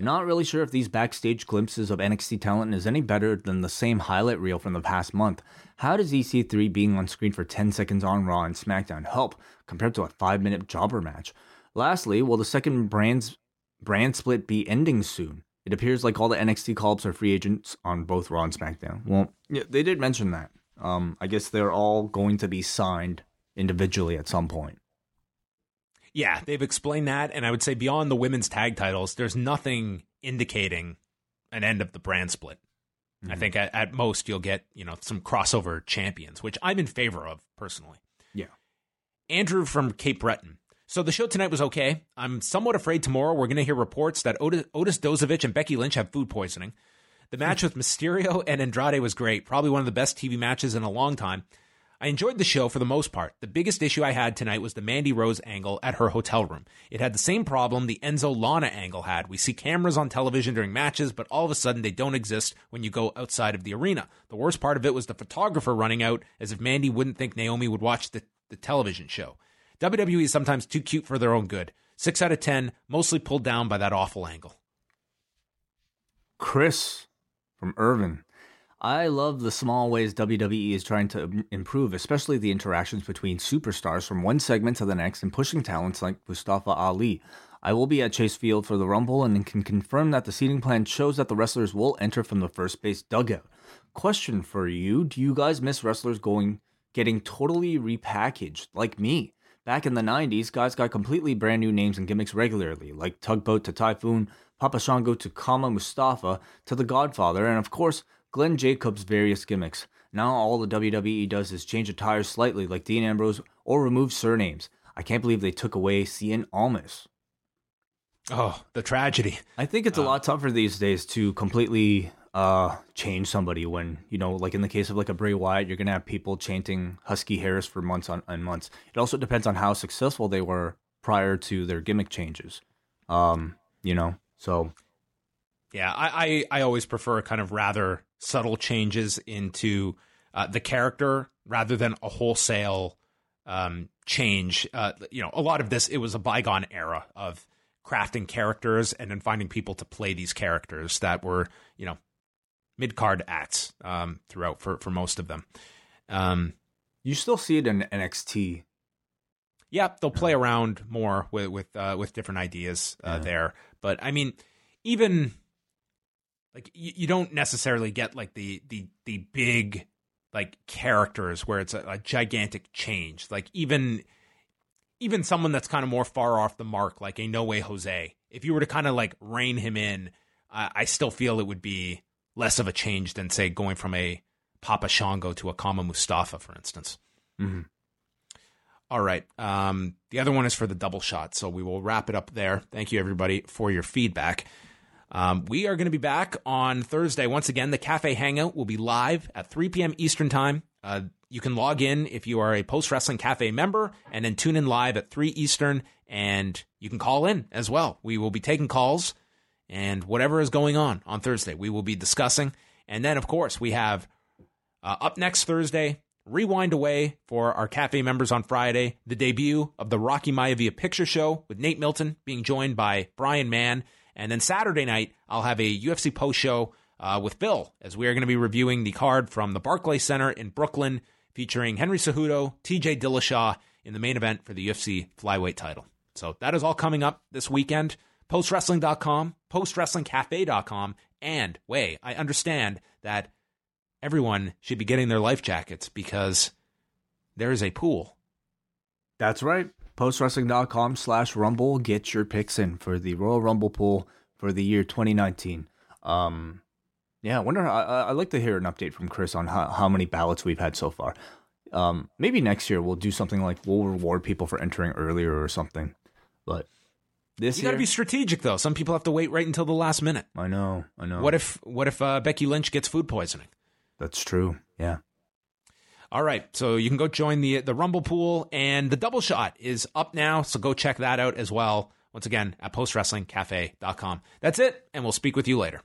Not really sure if these backstage glimpses of NXT talent is any better than the same highlight reel from the past month. How does EC3 being on screen for 10 seconds on Raw and SmackDown help compared to a 5 minute jobber match? Lastly, will the second brand's brand split be ending soon? It appears like all the NXT call-ups are free agents on both Raw and SmackDown. Well, yeah, they did mention that. Um, I guess they're all going to be signed individually at some point. Yeah, they've explained that. And I would say beyond the women's tag titles, there's nothing indicating an end of the brand split. I mm-hmm. think at, at most you'll get, you know, some crossover champions, which I'm in favor of personally. Yeah. Andrew from Cape Breton. So the show tonight was okay. I'm somewhat afraid tomorrow we're going to hear reports that Otis, Otis Dozovic and Becky Lynch have food poisoning. The match hmm. with Mysterio and Andrade was great, probably one of the best TV matches in a long time. I enjoyed the show for the most part. The biggest issue I had tonight was the Mandy Rose angle at her hotel room. It had the same problem the Enzo Lana angle had. We see cameras on television during matches, but all of a sudden they don't exist when you go outside of the arena. The worst part of it was the photographer running out as if Mandy wouldn't think Naomi would watch the, the television show. WWE is sometimes too cute for their own good. Six out of ten, mostly pulled down by that awful angle. Chris from Irvin. I love the small ways WWE is trying to improve, especially the interactions between superstars from one segment to the next and pushing talents like Mustafa Ali. I will be at Chase Field for the Rumble and can confirm that the seating plan shows that the wrestlers will enter from the first base dugout. Question for you Do you guys miss wrestlers going getting totally repackaged like me? Back in the 90s, guys got completely brand new names and gimmicks regularly, like Tugboat to Typhoon, Papa Shango to Kama Mustafa to The Godfather, and of course, Glenn Jacobs' various gimmicks. Now all the WWE does is change attire slightly, like Dean Ambrose, or remove surnames. I can't believe they took away Cien Almas. Oh, the tragedy. I think it's a lot tougher these days to completely uh change somebody when you know like in the case of like a Bray Wyatt you're gonna have people chanting Husky Harris for months on and months. It also depends on how successful they were prior to their gimmick changes. Um, you know, so Yeah, I, I, I always prefer kind of rather subtle changes into uh, the character rather than a wholesale um, change. Uh, you know, a lot of this it was a bygone era of crafting characters and then finding people to play these characters that were you know mid card acts um, throughout for for most of them. Um, you still see it in NXT. yeah, they'll play around more with with uh, with different ideas uh, Yeah. there. But I mean, even like you, you don't necessarily get like the the the big like characters where it's a, a gigantic change. Like even even someone that's kind of more far off the mark, like a No Way Jose. If you were to kind of like rein him in, I I still feel it would be less of a change than say going from a Papa Shango to a Kama Mustafa, for instance. Mhm. All right. Um, the other one is for the double shot. So we will wrap it up there. Thank you, everybody, for your feedback. Um, we are going to be back on Thursday. Once again, the Cafe Hangout will be live at 3 p.m. Eastern Time. Uh, you can log in if you are a Post Wrestling Cafe member and then tune in live at 3 Eastern and you can call in as well. We will be taking calls and whatever is going on on Thursday, we will be discussing. And then, of course, we have uh, up next Thursday, Rewind Away for our cafe members on Friday, the debut of the Rocky Maivia Picture Show with Nate Milton being joined by Brian Mann. And then Saturday night, I'll have a UFC post show uh, with Phil as we are going to be reviewing the card from the Barclays Center in Brooklyn featuring Henry Cejudo, TJ Dillashaw in the main event for the UFC flyweight title. So that is all coming up this weekend. Postwrestling.com, postwrestlingcafe.com, and Wai, I understand that everyone should be getting their life jackets because there is a pool. That's right. Postwrestling.com slash rumble. Get your picks in for the Royal Rumble pool for the year 2019. Um, yeah, I wonder. I, I'd like to hear an update from Chris on how, how many ballots we've had so far. Um, maybe next year we'll do something like we'll reward people for entering earlier or something. But this You got to be strategic though. Some people have to wait right until the last minute. I know, I know. What if what if uh, Becky Lynch gets food poisoning? that's true? Yeah. All right, so you can go join the the Rumble pool, and the double shot is up now. So go check that out as well. Once again, at postwrestlingcafe.com. That's it, and we'll speak with you later.